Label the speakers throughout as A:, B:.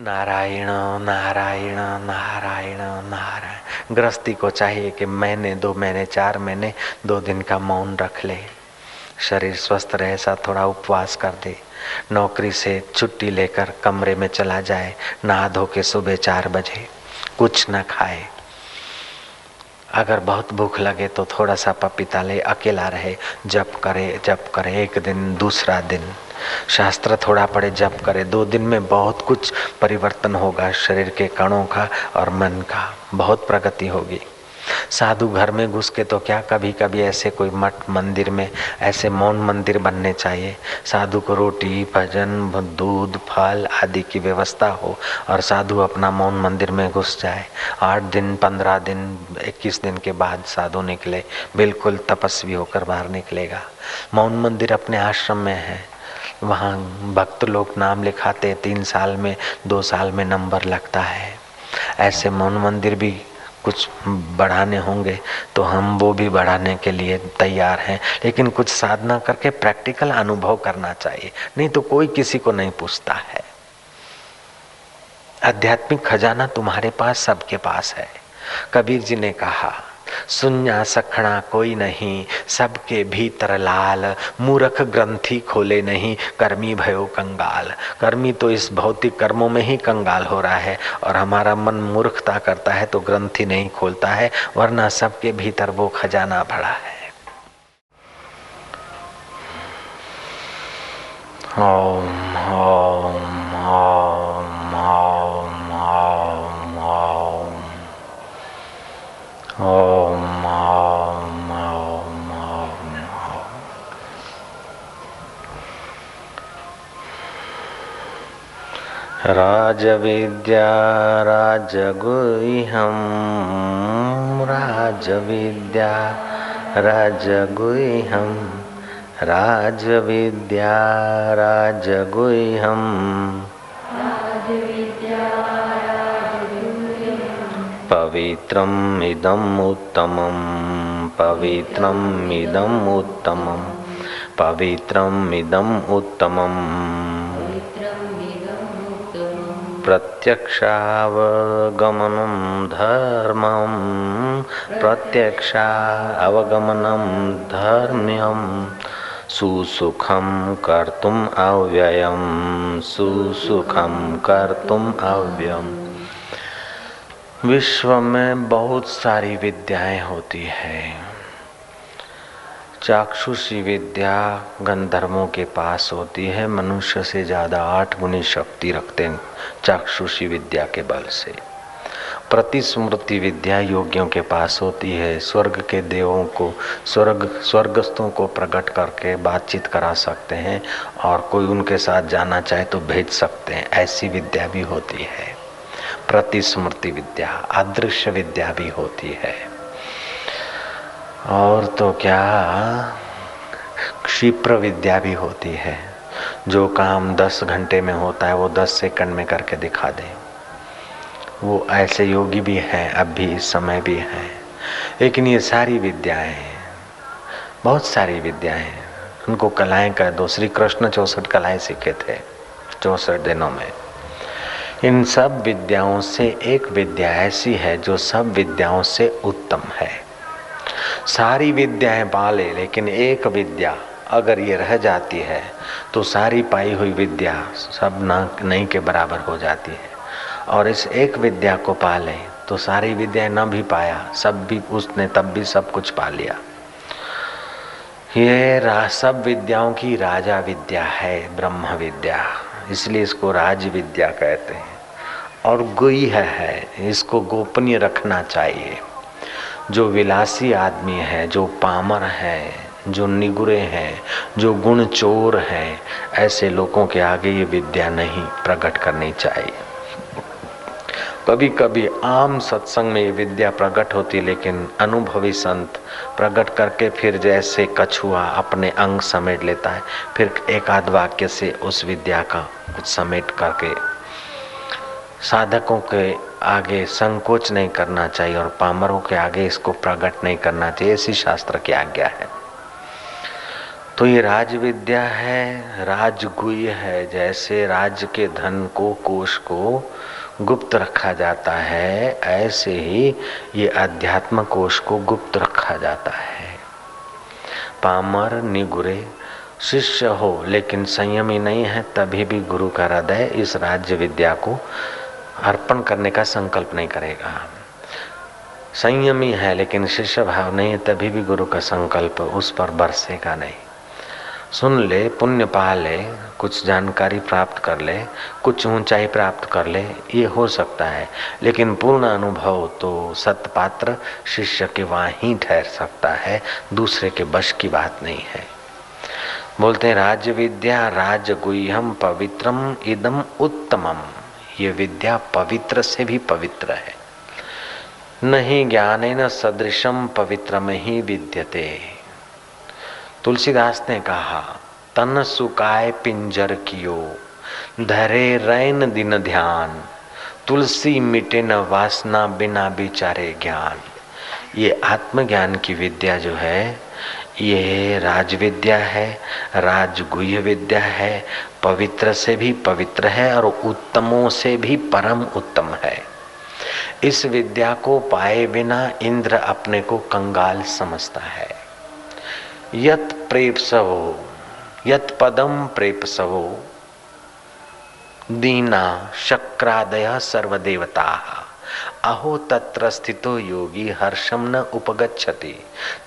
A: नारायण नारायण नारायण नारायण। गृहस्थी को चाहिए कि महीने दो महीने चार महीने दो दिन का मौन रख ले। शरीर स्वस्थ रहे, ऐसा थोड़ा उपवास कर दे। नौकरी से छुट्टी लेकर कमरे में चला जाए, नहा धो के सुबह चार बजे। कुछ न खाए। अगर बहुत भूख लगे तो थोड़ा सा पपीता ले, अकेला रहे, जप करे जप करे, एक दिन, दूसरा दिन। शास्त्र थोड़ा पड़े जप करे। दो दिन में बहुत कुछ परिवर्तन होगा, शरीर के कणों का और मन का। बहुत प्रगति होगी। साधु घर में घुस के तो क्या कभी कभी ऐसे कोई मठ मंदिर में ऐसे मौन मंदिर बनने चाहिए? साधु को रोटी, भजन, दूध, फल आदि की व्यवस्था हो और साधु अपना मौन मंदिर में घुस जाए। आठ दिन, पंद्रह दिन, इक्कीस दिन के बाद साधु निकले, बिल्कुल तपस्वी होकर बाहर निकलेगा। मौन मंदिर अपने आश्रम में है। वहाँ भक्त लोग नाम लिखाते तीन साल में, दो साल में नंबर लगता है। ऐसे मौन मंदिर भी कुछ बढ़ाने होंगे तो हम वो भी बढ़ाने के लिए तैयार हैं। लेकिन कुछ साधना करके प्रैक्टिकल अनुभव करना चाहिए, नहीं तो कोई किसी को नहीं पूछता है। आध्यात्मिक खजाना तुम्हारे पास, सबके पास है। कबीर जी ने कहा सुन्या सखना कोई नहीं, सबके भीतर लाल, मूर्ख ग्रंथि खोले नहीं, कर्मी भयो कंगाल। कर्मी तो इस भौतिक कर्मों में ही कंगाल हो रहा है, और हमारा मन मूर्खता करता है तो ग्रंथि नहीं खोलता है, वरना सबके भीतर वो खजाना भरा है। ओम ओम ओम ओम ओम। ओम राजविद्या राजगुह्यं राजविद्या राजगुह्यं राजविद्या राजगुह्यम् पवित्रम् इदम् उत्तमं पवित्रम् इदम् उत्तमं पवित्रम् इदम् उत्तमम् प्रत्यक्षावगमनं धर्मं प्रत्यक्षा अवगमनं विश्व में बहुत सारी विद्याएँ होती है। चाक्षुषी विद्या गंधर्वों के पास होती है। मनुष्य से ज़्यादा आठ गुनी शक्ति रखते हैं चाक्षुषी विद्या के बल से। प्रतिस्मृति विद्या योगियों के पास होती है। स्वर्ग के देवों को, स्वर्ग, स्वर्गस्थों को प्रकट करके बातचीत करा सकते हैं और कोई उनके साथ जाना चाहे तो भेज सकते हैं। ऐसी विद्या भी होती है। प्रतिस्मृति विद्या, अदृश्य विद्या भी होती है। और तो क्या? क्षिप्र विद्या भी होती है। जो काम दस घंटे में होता है, वो दस सेकंड में करके दिखा दे। वो ऐसे योगी भी हैं, अब भी, इस समय भी हैं। लेकिन ये सारी विद्याएँ बहुत सारी विद्याएँ उनको कलाएँ कर, दो, श्री कृष्ण चौसठ कलाएँ सीखे थे, चौसठ दिनों में। इन सब विद्याओं से एक विद्या ऐसी है जो सब विद्याओं से उत्तम है। सारी विद्याएँ पाले लेकिन एक विद्या अगर ये रह जाती है तो सारी पाई हुई विद्या सब ना, नहीं के बराबर हो जाती है। और इस एक विद्या को पाले तो सारी विद्या न भी पाया, सब भी उसने, तब भी सब कुछ पा लिया। ये सब विद्याओं की राजा विद्या है, ब्रह्म विद्या, इसलिए इसको राज विद्या कहते हैं। और गुई है, है। इसको गोपनीय रखना चाहिए। जो विलासी आदमी है जो पामर है जो निगुरे हैं जो गुण चोर हैं ऐसे लोगों के आगे ये विद्या नहीं प्रकट करनी चाहिए। कभी कभी आम सत्संग में ये विद्या प्रकट होती लेकिन अनुभवी संत प्रकट करके फिर जैसे कछुआ अपने अंग समेट लेता है फिर एक आध वाक्य से उस विद्या का कुछ समेट करके साधकों के आगे संकोच नहीं करना चाहिए और पामरों के आगे इसको प्रकट नहीं करना चाहिए, ऐसी शास्त्र की आज्ञा है। तो ये राज विद्या है राजगुय है, जैसे राज के धन को, कोष को गुप्त रखा जाता है, ऐसे ही ये अध्यात्म कोष को गुप्त रखा जाता है। पामर, निगुरे, शिष्य हो, लेकिन संयमी नहीं है, तभी भी गुरु का हृदय इस राज्य विद्या को अर्पण करने का संकल्प नहीं करेगा। संयमी है, लेकिन शिष्य भाव नहीं है तभी भी गुरु का संकल्प उस पर बरसेगा नहीं। सुन ले, पुण्य पा ले, कुछ जानकारी प्राप्त कर ले, कुछ ऊंचाई प्राप्त कर ले, ये हो सकता है। लेकिन पूर्ण अनुभव तो सतपात्र शिष्य के वहाँ ही ठहर सकता है, दूसरे के बश की बात नहीं है। बोलते हैं राज विद्या राजगुह्यम पवित्रम इदम उत्तमम। ये विद्या पवित्र से भी पवित्र है। नहीं ज्ञान न सदृशम पवित्र में ही विद्यते। तुलसीदास ने कहा, तन सुकाय पिंजर कियो, धरे रैन दिन ध्यान, तुलसी मिटे न वासना बिना बिचारे ज्ञान। ये आत्मज्ञान की विद्या जो है, ये राज विद्या है, राजगुह्य विद्या है पवित्र से भी पवित्र है और उत्तमों से भी परम उत्तम है। इस विद्या को पाए बिना इंद्र अपने को कंगाल समझता है। यत प्रेपसवो, यत पदम प्रेपसवो, दीना शक्रादय सर्वदेवता। अहो तत्र स्थितो योगी हर्षम न उपगच्छति।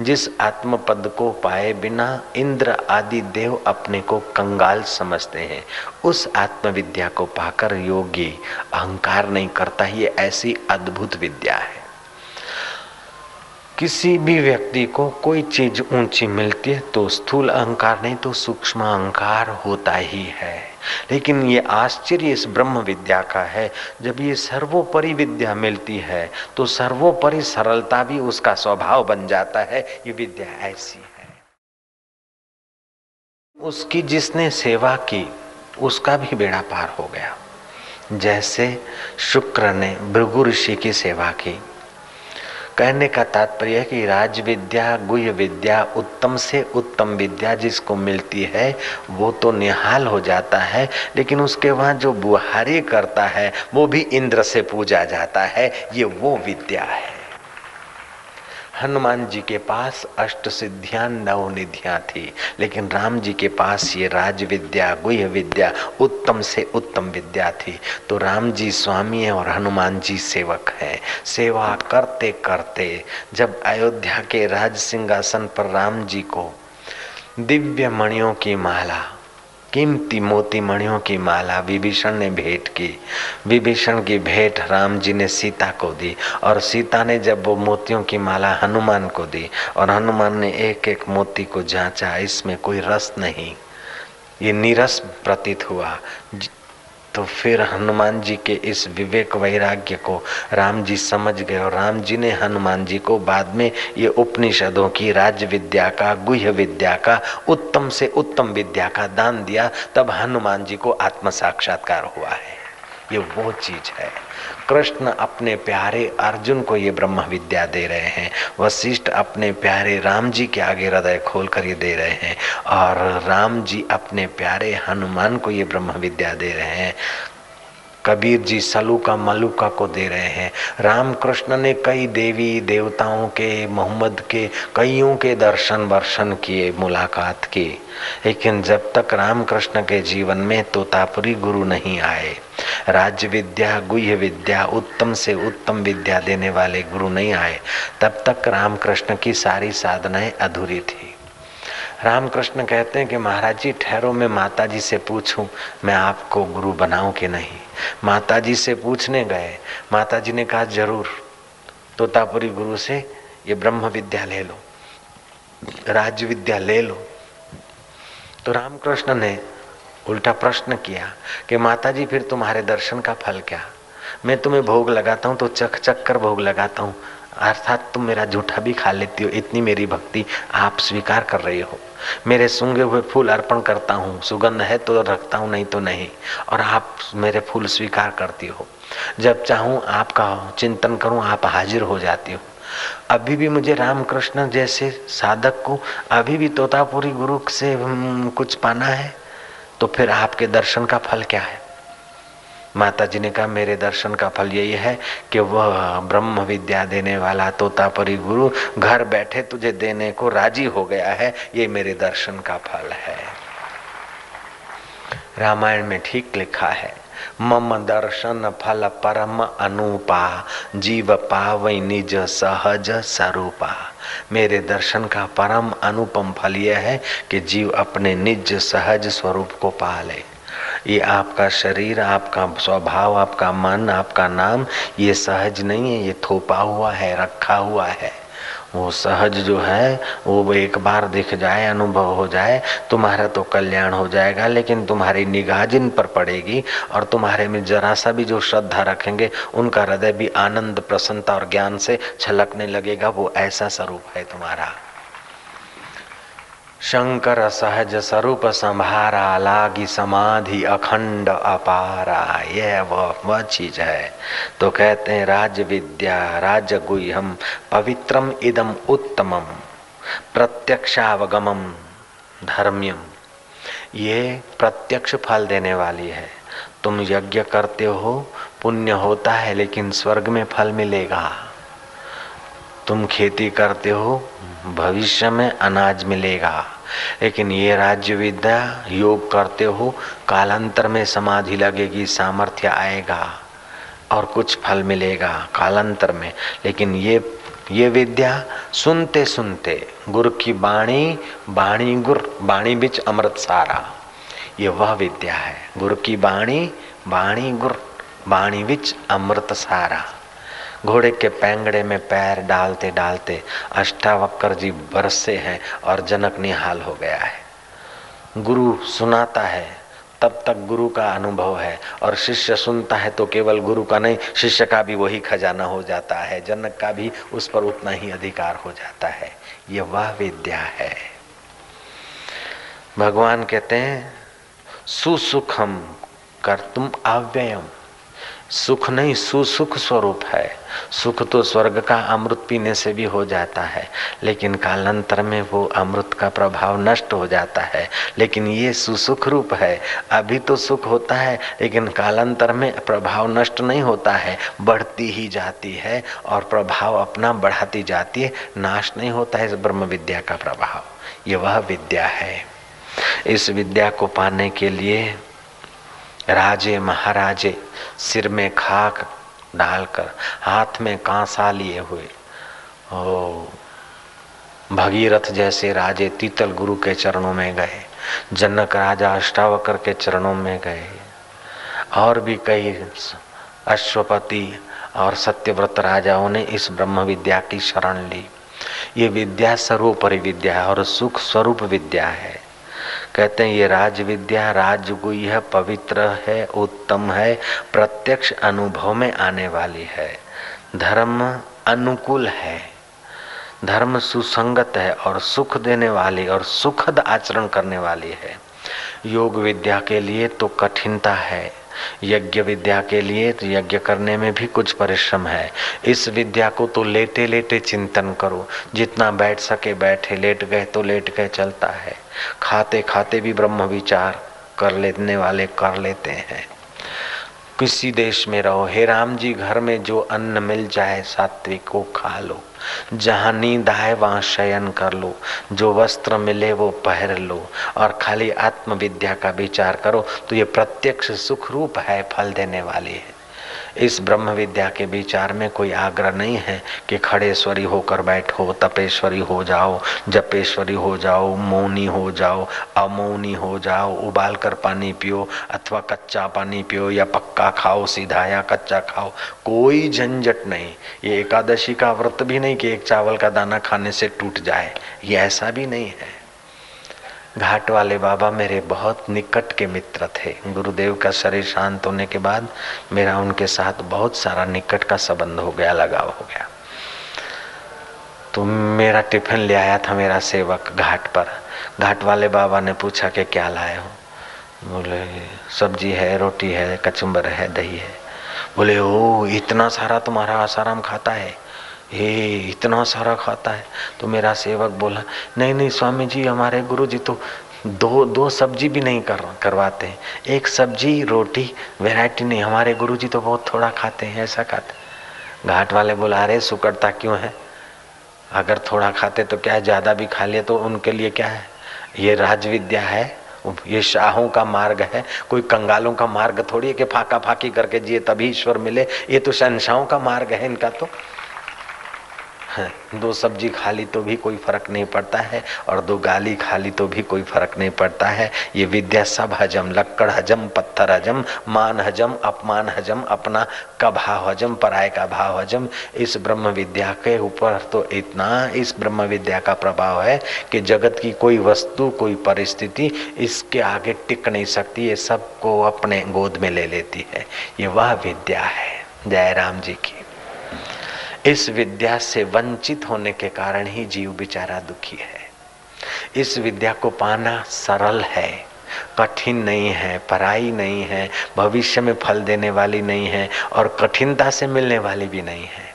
A: जिस आत्म पद को पाए बिना इंद्र आदि देव अपने को कंगाल समझते हैं, उस आत्मविद्या को पाकर योगी अहंकार नहीं करता, ये ऐसी अद्भुत विद्या है। किसी भी व्यक्ति को कोई चीज़ ऊँची मिलती है तो स्थूल अहंकार, नहीं तो सूक्ष्म अहंकार होता ही है। लेकिन ये आश्चर्य इस ब्रह्म विद्या का है। जब ये सर्वोपरि विद्या मिलती है तो सर्वोपरि सरलता भी उसका स्वभाव बन जाता है। ये विद्या ऐसी है। उसकी जिसने सेवा की, उसका भी बेड़ा पार हो गया। जैसे शुक्र ने भृगु ऋषि की सेवा की कहने का तात्पर्य है कि राज विद्या गुह्य विद्या उत्तम से उत्तम विद्या जिसको मिलती है, वो तो निहाल हो जाता है, लेकिन उसके वहाँ जो बुहारी करता है, वो भी इंद्र से पूजा जाता है, ये वो विद्या है। हनुमान जी के पास अष्ट सिद्धियाँ नव निधियाँ थी। लेकिन राम जी के पास ये राज विद्या गुह विद्या, उत्तम से उत्तम विद्या थी। तो राम जी स्वामी है और हनुमान जी सेवक हैं। सेवा करते करते जब अयोध्या के राज सिंहासन पर राम जी को दिव्य मणियों की माला कीमती मोती मणियों की माला विभीषण ने भेंट की। विभीषण की भेंट राम जी ने सीता को दी और सीता ने जब वो मोतियों की माला हनुमान को दी और हनुमान ने एक एक मोती को जांचा, इसमें कोई रस नहीं। ये निरस प्रतीत हुआ। तो फिर हनुमान जी के इस विवेक वैराग्य को राम जी समझ गए और राम जी ने हनुमान जी को बाद में ये उपनिषदों की राज्य विद्या का गुह विद्या का, उत्तम से उत्तम विद्या का दान दिया, तब हनुमान जी को आत्म साक्षात्कार हुआ है। ये वो चीज़ है। कृष्ण अपने प्यारे अर्जुन को ये ब्रह्म विद्या दे रहे हैं। वशिष्ठ अपने प्यारे राम जी के आगे हृदय खोल कर ये दे रहे हैं। और राम जी अपने प्यारे हनुमान को ये ब्रह्म विद्या दे रहे हैं। कबीर जी सलूका मलुका को दे रहे हैं। राम कृष्ण ने कई देवी देवताओं के, मोहम्मद के, कईयों के दर्शन वर्शन किए, मुलाकात की। लेकिन जब तक राम कृष्ण के जीवन में तोतापुरी गुरु नहीं आए, राज्य विद्या, गुह्य विद्या, उत्तम से उत्तम विद्या देने वाले गुरु नहीं आए, तब तक राम कृष्ण की सारी साधनाएँ अधूरी थी। रामकृष्ण कहते हैं कि महाराज जी, ठहरो, मैं माता जी से पूछूँ, मैं आपको गुरु बनाऊँ कि नहीं? माता जी से पूछने गए। माता जी ने कहा, ज़रूर। तोतापुरी गुरु से ये ब्रह्म विद्या ले लो, राज्य विद्या ले लो। तो रामकृष्ण ने उल्टा प्रश्न किया कि माता जी फिर तुम्हारे दर्शन का फल क्या? मैं तुम्हें भोग लगाता हूँ तो चक चक कर भोग लगाता हूँ। अर्थात तुम मेरा झूठा भी खा लेती हो, इतनी मेरी भक्ति आप स्वीकार कर रही हो। मेरे सूँगे हुए फूल अर्पण करता हूँ, सुगंध है तो रखता हूँ, नहीं तो नहीं। और आप मेरे फूल स्वीकार करती हो। जब चाहूँ आपका चिंतन करूँ, आप हाजिर हो जाती हो। अभी भी मुझे रामकृष्ण जैसे साधक को, अभी भी तोतापुरी गुरु से कुछ पाना है तो फिर आपके दर्शन का फल क्या है? माता जी ने कहा, मेरे दर्शन का फल यही है कि वह ब्रह्म विद्या देने वाला तोतापरी गुरु घर बैठे तुझे देने को राज़ी हो गया है। ये मेरे दर्शन का फल है। रामायण में ठीक लिखा है, मम दर्शन फल परम अनुपा, जीव पावई निज सहज स्वरूपा मेरे दर्शन का परम अनुपम फल यह है कि जीव अपने निज सहज स्वरूप को पाले। ये आपका शरीर, आपका स्वभाव, आपका मन, आपका नाम, ये सहज नहीं है, ये थोपा हुआ है, रखा हुआ है। वो सहज जो है, वो एक बार दिख जाए, अनुभव हो जाए, तुम्हारा तो कल्याण हो जाएगा, लेकिन तुम्हारी निगाह जिन पर पड़ेगी और तुम्हारे में जरा सा भी जो श्रद्धा रखेंगे, उनका हृदय भी आनंद, प्रसन्नता और ज्ञान से छलकने लगेगा, वो ऐसा स्वरूप है तुम्हारा। शंकर सहज स्वरूप संभारा लागी समाधि अखंड अपारा यह वह वह चीज़ है। तो कहते हैं राज विद्या राज गुह्यम पवित्रम इदम उत्तमम, प्रत्यक्षावगमम धर्म्यम। ये प्रत्यक्ष फल देने वाली है। तुम यज्ञ करते हो, पुण्य होता है, लेकिन स्वर्ग में फल मिलेगा। तुम खेती करते हो भविष्य में अनाज मिलेगा। लेकिन ये राज्य विद्या योग करते हो, कालांतर में समाधि लगेगी, सामर्थ्य आएगा और कुछ फल मिलेगा कालांतर में। लेकिन ये ये विद्या सुनते सुनते गुरु की बाणी बाणी गुर, बाणी बिच अमृत सारा। ये वह विद्या है। गुरु की बाणी बाणी गुर, बाणी बिच अमृत सारा। घोड़े के पैंगड़े में पैर डालते डालते अष्टावक्र जी बरसे हैं और जनक निहाल हो गया है। गुरु सुनाता है, तब तक गुरु का अनुभव है और शिष्य सुनता है तो केवल गुरु का नहीं, शिष्य का भी वही खजाना हो जाता है, जनक का भी उस पर उतना ही अधिकार हो जाता है। ये वह विद्या है। भगवान कहते हैं, सुसुखम कर तुम अव्ययम सुख नहीं, सुसुख स्वरूप है। सुख तो स्वर्ग का अमृत पीने से भी हो जाता है, लेकिन कालांतर में वो अमृत का प्रभाव नष्ट हो जाता है। लेकिन ये सुसुख रूप है। अभी तो सुख होता है, लेकिन कालांतर में प्रभाव नष्ट नहीं होता है। बढ़ती ही जाती है और प्रभाव अपना बढ़ाती जाती है। नाश नहीं होता है इस ब्रह्म विद्या का प्रभाव। ये वह विद्या है। इस विद्या को पाने के लिए राजे महाराजे सिर में खाक डालकर, हाथ में कांसा लिए हुए। ओ, भगीरथ जैसे राजे तीतल गुरु के चरणों में गए, जनक राजा अष्टावकर के चरणों में गए। और भी कई अश्वपति और सत्यव्रत राजाओं ने इस ब्रह्म विद्या की शरण ली। ये विद्या सर्वोपरि विद्या है और सुख स्वरूप विद्या है। कहते हैं, ये राज विद्या राजगुई है, पवित्र है, उत्तम है, प्रत्यक्ष अनुभव में आने वाली है। धर्म अनुकूल है, धर्म सुसंगत है और सुख देने वाली और सुखद आचरण करने वाली है। योग विद्या के लिए तो कठिनता है यज्ञ विद्या के लिए तो यज्ञ करने में भी कुछ परिश्रम है। इस विद्या को तो लेटे लेटे चिंतन करो। जितना बैठ सके बैठे, लेट गए तो लेट गए चलता है। खाते खाते भी ब्रह्म विचार कर लेने वाले कर लेते हैं। किसी देश में रहो। हे राम जी, घर में जो अन्न मिल जाए सात्विक को खा लो। जहाँ नींद आए वहाँ शयन कर लो। जो वस्त्र मिले वो पहन लो और खाली आत्मविद्या का विचार करो। तो ये प्रत्यक्ष सुख रूप है, फल देने वाली है। इस ब्रह्म विद्या के विचार में कोई आग्रह नहीं है कि खड़ेश्वरी होकर बैठो, तपेश्वरी हो जाओ, जपेश्वरी हो जाओ, मौनी हो जाओ, अमौनी हो जाओ, उबाल कर पानी पियो अथवा कच्चा पानी पियो या पक्का खाओ, सीधा या कच्चा खाओ, कोई झंझट नहीं। ये एकादशी का व्रत भी नहीं कि एक चावल का दाना खाने से टूट जाए, ये ऐसा भी नहीं है। घाट वाले बाबा मेरे बहुत निकट के मित्र थे। गुरुदेव का शरीर शांत होने के बाद मेरा उनके साथ बहुत सारा निकट का संबंध हो गया, लगाव हो गया। तो मेरा टिफ़िन ले आया था मेरा सेवक घाट पर। घाट वाले बाबा ने पूछा कि क्या लाए हो? बोले, सब्ज़ी है, रोटी है कचुम्बर है, दही है। बोले ओ इतना सारा तुम्हारा आसाराम खाता है? ये इतना सारा खाता है। तो मेरा सेवक बोला, नहीं नहीं स्वामी जी हमारे गुरु जी तो दो दो सब्ज़ी भी नहीं कर, करवाते हैं। एक सब्ज़ी, रोटी वैरायटी नहीं। हमारे गुरु जी तो बहुत थोड़ा खाते हैं, ऐसा खाते घाट वाले बोला, अरे, सुकड़ता क्यों है? अगर थोड़ा खाते तो क्या है ज़्यादा भी खा लिए तो उनके लिए क्या है? ये राजविद्या है, ये शाहों का मार्ग है, कोई कंगालों का मार्ग थोड़ी है कि फाका फाकी करके जिए तभी ईश्वर मिले। ये तो शहशाहों का मार्ग है इनका तो। दो सब्ज़ी खा ली तो भी कोई फ़र्क नहीं पड़ता है, और दो गाली खा ली तो भी कोई फ़र्क नहीं पड़ता है। ये विद्या सब हजम, लक्कड़ हजम, पत्थर हजम, मान हजम, अपमान हजम, अपना का भाव हजम, पराय का भाव हजम। इस ब्रह्म विद्या के ऊपर तो इतना, इस ब्रह्म विद्या का प्रभाव है कि जगत की कोई वस्तु, कोई परिस्थिति इसके आगे टिक नहीं सकती, ये सबको अपने गोद में ले लेती है। ये वह विद्या है, जय राम जी की। इस विद्या से वंचित होने के कारण ही जीव बेचारा दुखी है। इस विद्या को पाना सरल है, कठिन नहीं है, पराई नहीं है, भविष्य में फल देने वाली नहीं है और कठिनता से मिलने वाली भी नहीं है।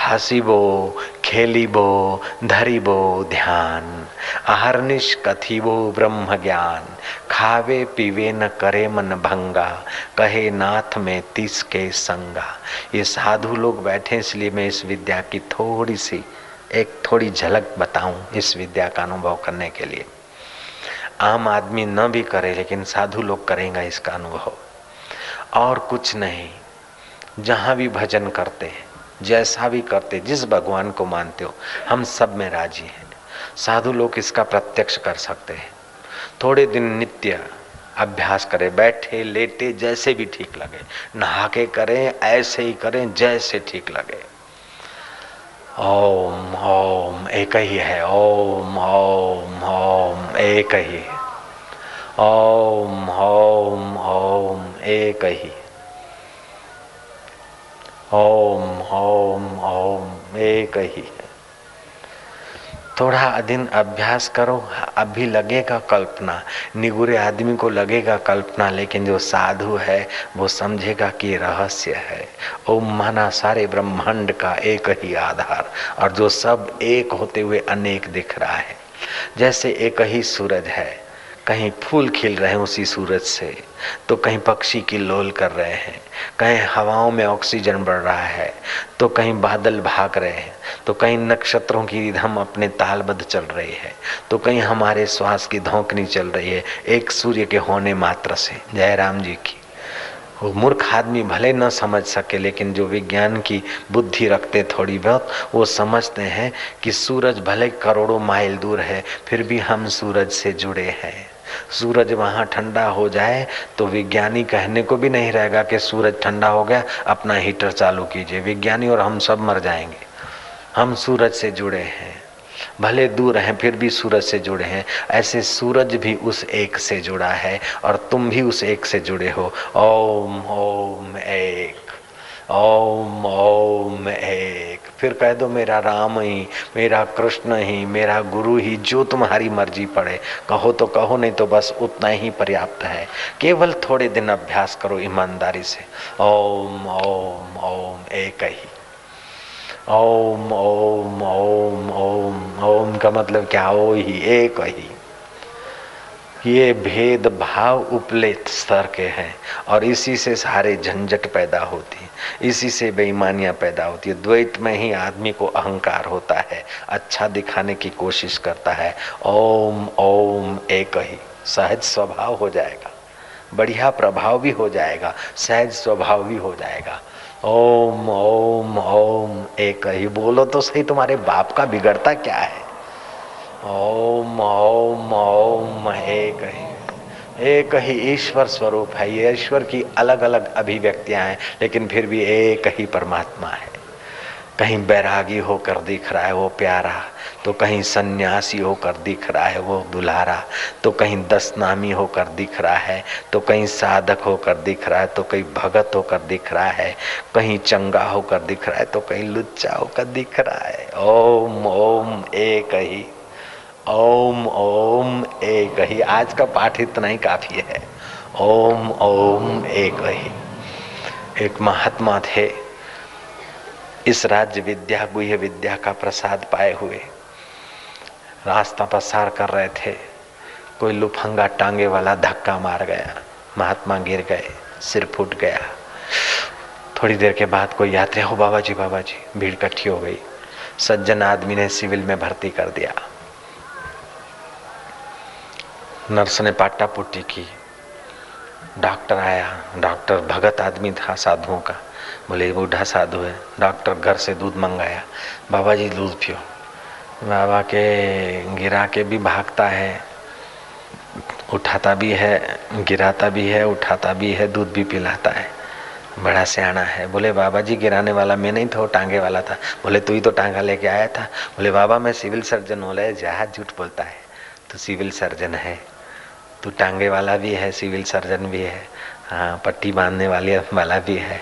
A: हसीबो, खेलीबो, धरीबो ध्यान। अहरनिश कथिबो ब्रह्म ज्ञान खावे पीवे न करे मन भंगा। कहे नाथ में तीस के संगा। ये साधु लोग बैठे इसलिए मैं इस विद्या की थोड़ी सी, एक थोड़ी झलक बताऊँ इस विद्या का अनुभव करने के लिए। आम आदमी न भी करे, लेकिन साधु लोग करेंगे इसका अनुभव। और कुछ नहीं। जहाँ भी भजन करते हैं जैसा भी करते, जिस भगवान को मानते हो, हम सब में राज़ी हैं। साधु लोग इसका प्रत्यक्ष कर सकते हैं। थोड़े दिन नित्य अभ्यास करें, बैठे, लेटे, जैसे भी ठीक लगे। नहा के करें, ऐसे ही करें, जैसे ठीक लगे। ओम ओम, एक ही है। ओम ओम ओम, एक ही। ओम ओम ओम, एक ही। ओम ओम ओम एक ही। है थोड़ा दिन अभ्यास करो, अभी लगेगा कल्पना। निगुरे आदमी को लगेगा कल्पना, लेकिन जो साधु है, वो समझेगा कि रहस्य है। ओम माना सारे ब्रह्मांड का एक ही आधार, और जो सब एक होते हुए अनेक दिख रहा है। जैसे एक ही सूरज है कहीं फूल खिल रहे हैं उसी सूरज से तो कहीं पक्षी की लोल कर रहे हैं, कहीं हवाओं में ऑक्सीजन बढ़ रहा है तो कहीं बादल भाग रहे हैं तो कहीं नक्षत्रों की रिधम अपने तालबद्ध चल रही है तो कहीं हमारे श्वास की धोकनी चल रही है, एक सूर्य के होने मात्र से। जय राम जी की। वो मूर्ख आदमी भले न समझ सके, लेकिन जो विज्ञान की बुद्धि रखते थोड़ी बहुत, वो समझते हैं कि सूरज भले करोड़ों माइल दूर है, फिर भी हम सूरज से जुड़े हैं। सूरज वहाँ ठंडा हो जाए तो विज्ञानी कहने को भी नहीं रहेगा कि सूरज ठंडा हो गया, अपना हीटर चालू कीजिए। विज्ञानी और हम सब मर जाएँगे। हम सूरज से जुड़े हैं। भले दूर हैं, फिर भी सूरज से जुड़े हैं। ऐसे सूरज भी उस एक से जुड़ा है और तुम भी उस एक से जुड़े हो। ओम ओम, एक। ओम ओम, एक। फिर कह दो, मेरा राम ही, मेरा कृष्ण ही, मेरा गुरु ही, जो तुम्हारी मर्ज़ी पड़े। कहो तो कहो, नहीं तो बस उतना ही पर्याप्त है। केवल थोड़े दिन अभ्यास करो ईमानदारी से। ओम ओम ओम, एक ही। ओम ओम ओम ओम ओम का मतलब क्या? हो ही, एक ही। ये भेद भाव उपलेत स्तर के हैं और इसी से सारे झंझट पैदा होती है। इसी से बेईमानियाँ पैदा होती है। द्वैत में ही आदमी को अहंकार होता है अच्छा दिखाने की कोशिश करता है। ओम ओम, एक ही। सहज स्वभाव हो जाएगा। बढ़िया प्रभाव भी हो जाएगा। सहज स्वभाव भी हो जाएगा। ओम ओम ओम, एक ही। बोलो तो सही, तुम्हारे बाप का बिगड़ता क्या है? ओम ओम ओम, एक ही। एक ही ईश्वर स्वरूप है। ये ईश्वर की अलग अलग अभिव्यक्तियाँ हैं, लेकिन फिर भी एक ही परमात्मा है। कहीं बैरागी होकर दिख रहा है वो प्यारा तो कहीं सन्यासी होकर दिख रहा है वो दुलारा तो कहीं दसनामी होकर दिख रहा है तो कहीं साधक होकर दिख रहा है तो कहीं भगत होकर दिख रहा है, कहीं चंगा होकर दिख रहा है तो कहीं लुच्चा होकर दिख रहा है। ओम ओम, एक ही ओम ओम, एक ही। आज का पाठ इतना ही काफ़ी है। ओम ओम, एक ही। एक महात्मा थे। इस राज्य विद्या, गुह्य विद्या का प्रसाद पाए हुए। रास्ता पसार कर रहे थे। कोई लुफंगा टांगे वाला धक्का मार गया। महात्मा गिर गए, सिर फूट गया। थोड़ी देर के बाद कोई यात्री, हो बाबा जी बाबा जी भीड़ इकट्ठी हो गई। सज्जन आदमी ने सिविल में भर्ती कर दिया। नर्स ने पाटा पुट्टी की। डॉक्टर आया, डॉक्टर भगत आदमी था साधुओं का। बोले बूढ़ा साधु है। डॉक्टर घर से दूध मंगाया। बाबा जी दूध पियो। बाबा के गिरा के भी भागता है, उठाता भी है, गिराता भी है, उठाता भी है, दूध भी पिलाता है। बड़ा सियाना है। बोले, बाबा जी, गिराने वाला मैं नहीं था, वो टांगे वाला था। बोले, तू ही तो टांगा लेके आया था। बोले, बाबा, मैं सिविल सर्जन बोले, जहाज़ झूठ बोलता है। तो सिविल सर्जन है। तू टांगे वाला भी है सिविल सर्जन भी है हाँ पट्टी बांधने वाली वाला भी है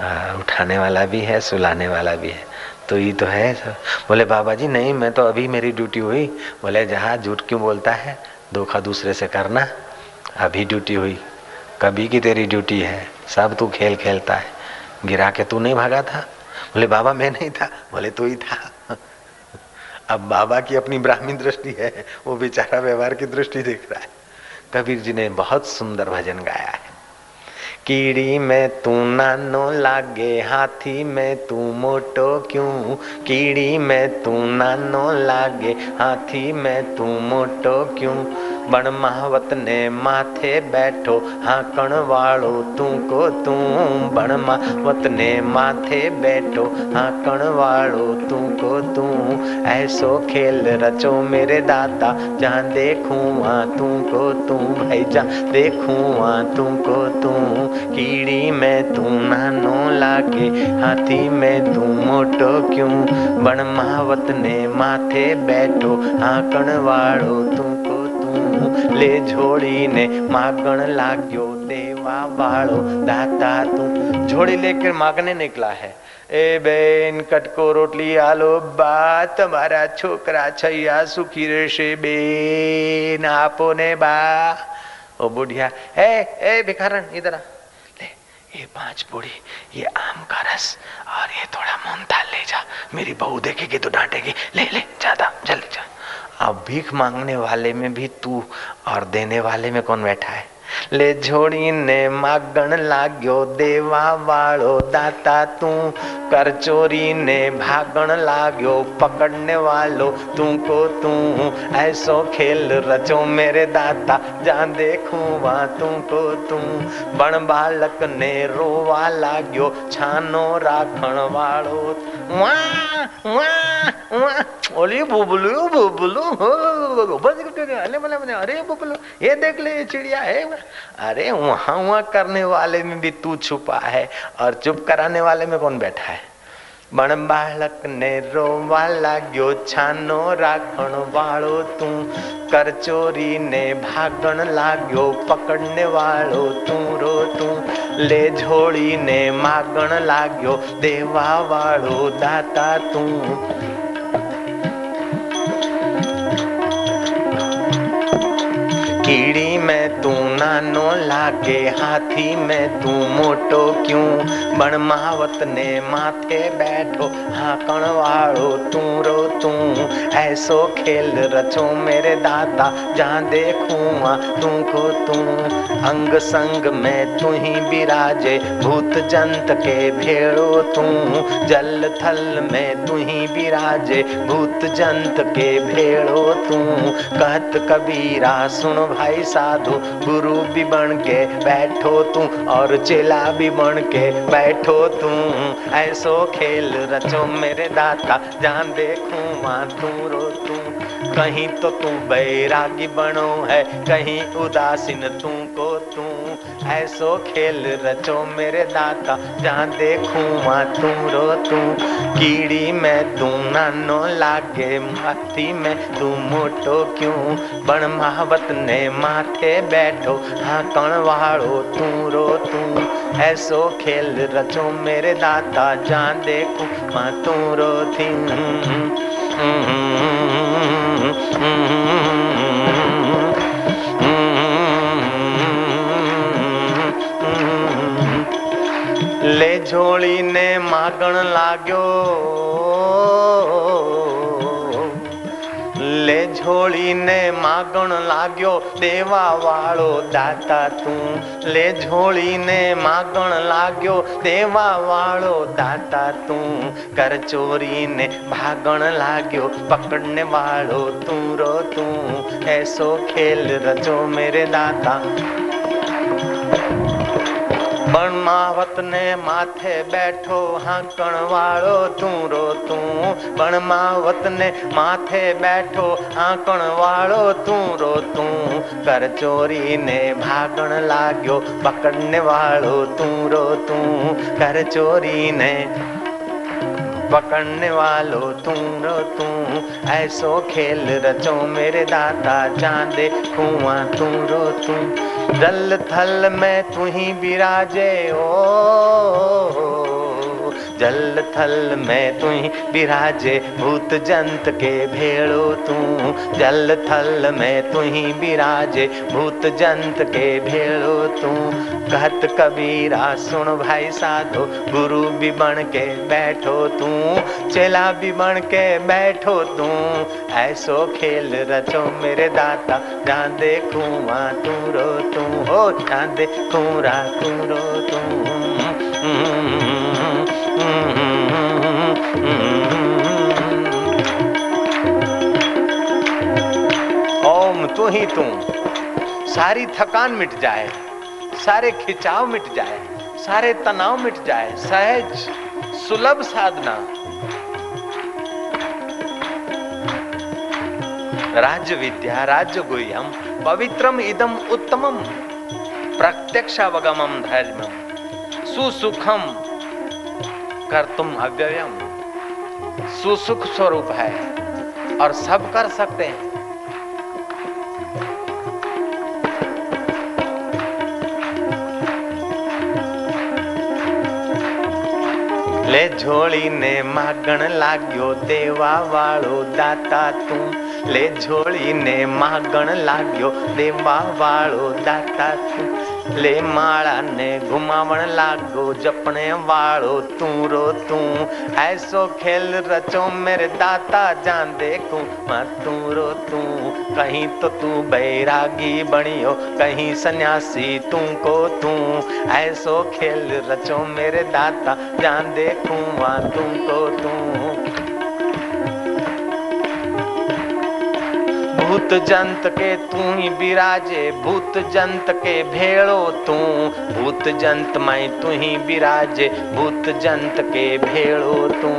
A: आ, उठाने वाला भी है सुलाने वाला भी है। तो ये तो है बोले बाबा जी नहीं मैं तो अभी मेरी ड्यूटी हुई। बोले जहाँ झूठ क्यों बोलता है धोखा दूसरे से करना। अभी ड्यूटी हुई। कभी की तेरी ड्यूटी है सब तू खेल खेलता है। गिरा के तू नहीं भागा था? बोले बाबा मैं नहीं था। बोले तू ही था। अब बाबा की अपनी ब्राह्मी दृष्टि है वो बेचारा व्यवहार की दृष्टि देख रहा है। कबीर जी ने बहुत सुंदर भजन गाया है। कीड़ी में तू नानो लागे, हाथी में तू मोटो क्यों? कीड़ी में तू नानो लागे, हाथी में तू मोटो क्यों? बण महावत ने माथे बैठो, हाकण वालो तू को तू। बण महावत ने माथे बैठो, हाकण वालो तू को तू। ऐसो खेल रचो मेरे दाता, जहाँ देखूँ वहाँ तू। को तू भाई जा देखूँ वहाँ तू को तू। कीड़ी में तू नानो लागे हाथी में तू मोटो क्यों बण महावत ने माथे बैठो हाकण वालो तू को લે જોડીને માગણ लाग्यो देवा वालो दाता तू झोड़ी लेकर मांगने निकला है ए बेन कटको रोटली आलो बा તમારા છોકરા છૈયા સુખી રહેશે બેન આપો ने बा ओ बुढ़िया ए ए भिखारन इधर आ ले ये पाँच बूढ़ी, ये आम का रस, और ये थोड़ा मूंगदाल ले जा। मेरी बहू देखेगी तो डांटेगी, ले ले ज़्यादा जल्दी जा। अब भीख मांगने वाले में भी तू और देने वाले में कौन बैठा है? ले જોડીને માગણ લાગ્યો દેવા વાળો દાતા તું कर चोरी ने भागण लाग्यो पकड़ने वालो तू को तू ऐसो खेल रचो मेरे दाता जहाँ देखूं वहाँ तू को तू बण बालक ने रोवा लाग्यो छानो राखण वालो वाह वाह वाह ओली बुबलू बुबलू अरे बुबलू ये देख ले चिड़िया है अरे वहाँ वहाँ करने वाले में भी तू छुपा है और चुप कराने वाले में कौन बैठा है? बण बालक ने रोवा लाग्यो छानो राखण वालो तू, कर चोरी ने भागण लाग्यो, पकड़ने वालो तू रो तू, ले झोड़ी ने मागण लाग्यो कीड़ी में तू नानो लागे हाथी में तू मोटो क्यों? बण महावत ने माथे बैठो, हाकण वालो तू रो तू। ऐसो खेल रचो मेरे दाता जहाँ देखूँ वहाँ तू। को तू अंग संग में तू ही बिराजे, भूत जंत के भेड़ो तू। जल थल में तू ही बिराजे, भूत जंत के भेड़ो तू। कहत कबीरा सुन भाई साधु, गुरु भी बन के बैठो तू और चेला भी बन के बैठो तू। ऐसो खेल रचो मेरे दाता जहाँ देखूँ वहाँ तू रो तू। कहीं तो तू बैरागी बनो है, कहीं उदासीन तू को तू। ऐसो खेल रचो मेरे दाता जहाँ देखूँ वहाँ तू रो तू। कीड़ी में तू नानो लागे माथी में तू मोटो क्यों? बण महावत ने माथे बैठो हाँ कण वाड़ो तू रो तू। ऐसो खेल रचो मेरे दाता जहाँ देखूँ वहाँ तू रो थी। ले झोळीने मागण लाग्यो। લે ઝોળીને માગણ લાગ્યો દેવા વાળો દાતા તું લે ઝોળીને માગણ લાગ્યો દેવા વાળો દાતા તું કર ચોરીને ભાગણ લાગ્યો પકડને વાળો તું રો તું એસો ખેલ રચો મેરે દાતા બણમાવત ને માથે બેઠો હાંકણ વાળો તું રો તું બણમાવત ને માથે બેઠો હાંકણ વાળો તું રો તું કર ચોરી ને ભાગણ લાગ્યો પકડને વાળો તું રો તું કર ચોરી ને पकड़ने वालो तू रो तू ऐसो खेल रचो मेरे दाता चांदे कुआ तू रो तू दल थल में तू ही विराजे ओ जल थल में तू विराजे भूत जंत के भेड़ो तू। जल थल में तू विराजे भूत जंत के भेड़ो तू। कहत कबीरा, सुन भाई साधो, गुरु भी बन के बैठो तू। चेला भी बन के बैठो तू। ऐसो खेल रचो मेरे दाता जान दे कुआ तू। रो तू हो जान दे कुरा तू रो तू ओम, तू ही तू सारी थकान मिट जाए, सारे खिंचाव मिट जाए, सारे तनाव मिट जाए, सहज, सुलभ साधना। राज्य विद्या, राज्य गुह्यम, पवित्रम इदम उत्तमम, प्रत्यक्षावगमम धर्मम सुसुखम। कर तुम अव्ययम सुसुख स्वरूप है और सब कर सकते हैं લે ઝોળીને માગણ લાગ્યો દેવા વાળો દાતા તું લે ઝોળીને માગણ લાગ્યો દેવા વાળો દાતા તું લે માળાને ઘુમાવણ લાગો જપણે વાળો તું રો તું ऐसो खेल रचो मेरे दाता जान देखू मैं तू रो तू कहीं तो तू बैरागी बनियो कहीं सन्यासी तू को तू ऐसो खेल रचो मेरे दाता जान देखू वहाँ तू भूत जंत के तू ही विराजे भूत जंत के भेड़ो तू। भूत जंत में तू ही विराजे भूत जंत के भेड़ो तू।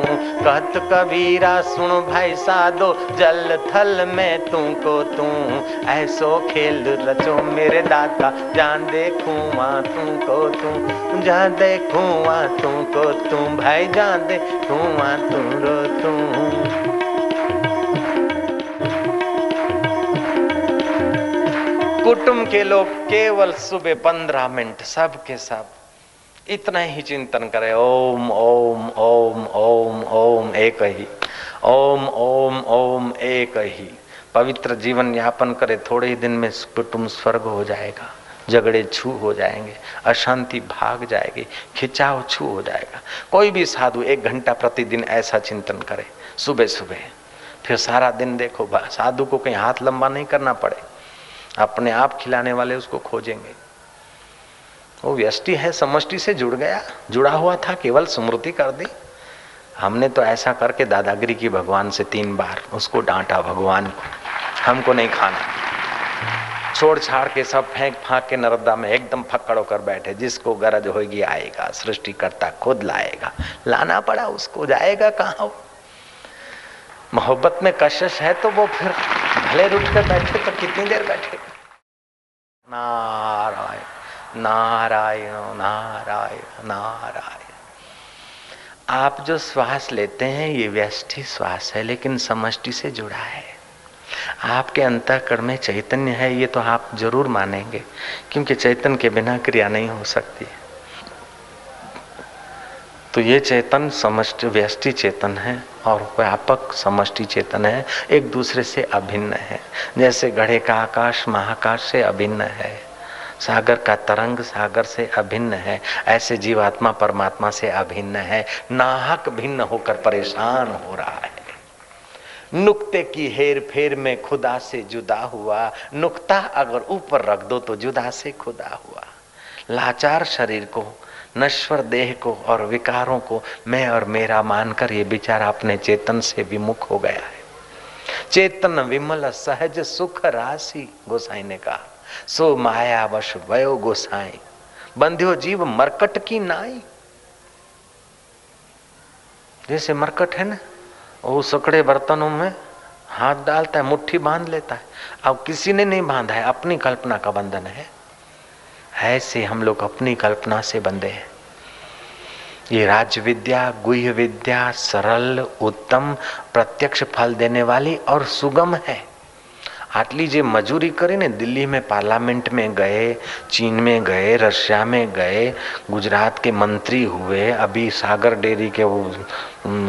A: कहत कबीरा, सुन भाई साधो, जल थल में तू को तू। ऐसो खेल रचो मेरे दाता, जान देखू तू को तू। जान देखू तू को तू, भाई जान देखू वहाँ तू रो तू। कुटुंब के लोग केवल सुबह पंद्रह मिनट सब के सब इतना ही चिंतन करे। ओम ओम ओम ओम ओम, एक ही। ओम ओम ओम, एक ही। पवित्र जीवन यापन करे, थोड़े ही दिन में कुटुंब स्वर्ग हो जाएगा, झगड़े छू हो जाएँगे, अशांति भाग जाएगी, खिंचाव छू हो जाएगा। कोई भी साधु एक घंटा प्रतिदिन ऐसा चिंतन करे सुबह सुबह फिर सारा दिन देखो साधु को कहीं हाथ लंबा नहीं करना पड़े। अपने आप खिलाने वाले उसको खोजेंगे। वो व्यष्टि है, समष्टि से जुड़ गया। जुड़ा हुआ था, केवल स्मृति कर दी। हमने तो ऐसा करके दादागिरी की भगवान से तीन बार उसको डांटा, भगवान को। हमको नहीं खाना। छोड़ छाड़ के सब फेंक फाक के नर्मदा में एकदम फक्कड़ होकर बैठे। जिसको गरज होगी आएगा सृष्टि करता खुद लाएगा। लाना पड़ा उसको, जाएगा कहाँ मोहब्बत में कशिश है तो वो फिर भले रुट कर बैठे तो कितनी देर बैठे? नारायण नारायण नारायण नारायण। आप जो श्वास लेते हैं, ये व्यष्टि श्वास है, लेकिन समष्टि से जुड़ा है। आपके अंतःकरण में चैतन्य है, ये तो आप ज़रूर मानेंगे, क्योंकि चैतन्य के बिना क्रिया नहीं हो सकती। तो ये चेतन समष्टि, व्यष्टि चेतन है और व्यापक समष्टि चेतन है। एक दूसरे से अभिन्न है। जैसे घड़े का आकाश महाकाश से अभिन्न है। सागर का तरंग सागर से अभिन्न है। ऐसे जीवात्मा परमात्मा से अभिन्न है। नाहक भिन्न होकर परेशान हो रहा है। नुक्ते की हेर फेर में खुदा से जुदा हुआ। नुक्ता अगर ऊपर रख दो तो जुदा से खुदा हुआ। लाचार शरीर को नश्वर देह को और विकारों को मैं और मेरा मानकर ये बेचारा अपने चेतन से विमुख हो गया है। चेतन विमल सहज सुख राशि, गोसाई ने कहा। सो माया वश वयो गोसाई। बंध्यो जीव मरकट की नाई। जैसे मरकट है ना, वो सकड़े बर्तनों में हाथ डालता है, मुट्ठी बाँध लेता है। अब किसी ने नहीं बांधा है, अपनी कल्पना का बंधन है। ऐसे हम लोग अपनी कल्पना से बंधे हैं ये राज विद्या गुह्य विद्या सरल उत्तम प्रत्यक्ष फल देने वाली और सुगम है આટલી જે મજૂરી કરીને दिल्ली में पार्लियामेंट में गए चीन में गए रशिया में गए गुजरात के मंत्री हुए अभी सागर डेयरी के वो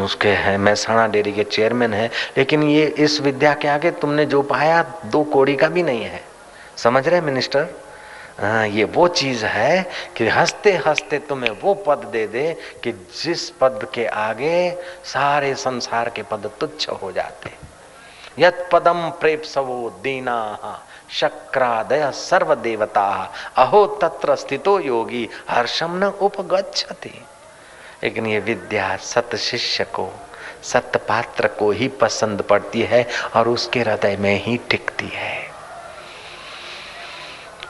A: उसके हैं महसाणा डेयरी के चेयरमैन है लेकिन ये इस विद्या के आगे तुमने जो पाया दो कोड़ी का भी नहीं है समझ रहे मिनिस्टर हाँ ये वो चीज़ है कि हँसते हँसते तुम्हें वो पद दे दे कि जिस पद के आगे सारे संसार के पद तुच्छ हो जाते। यत पदम प्रेप सवो दीना शक्रादय सर्व देवता अहो, तत्र स्थितो योगी हर्षम न उपगछति लेकिन ये विद्या सत शिष्य को, सत पात्र को ही पसंद पड़ती है और उसके हृदय में ही टिकती है।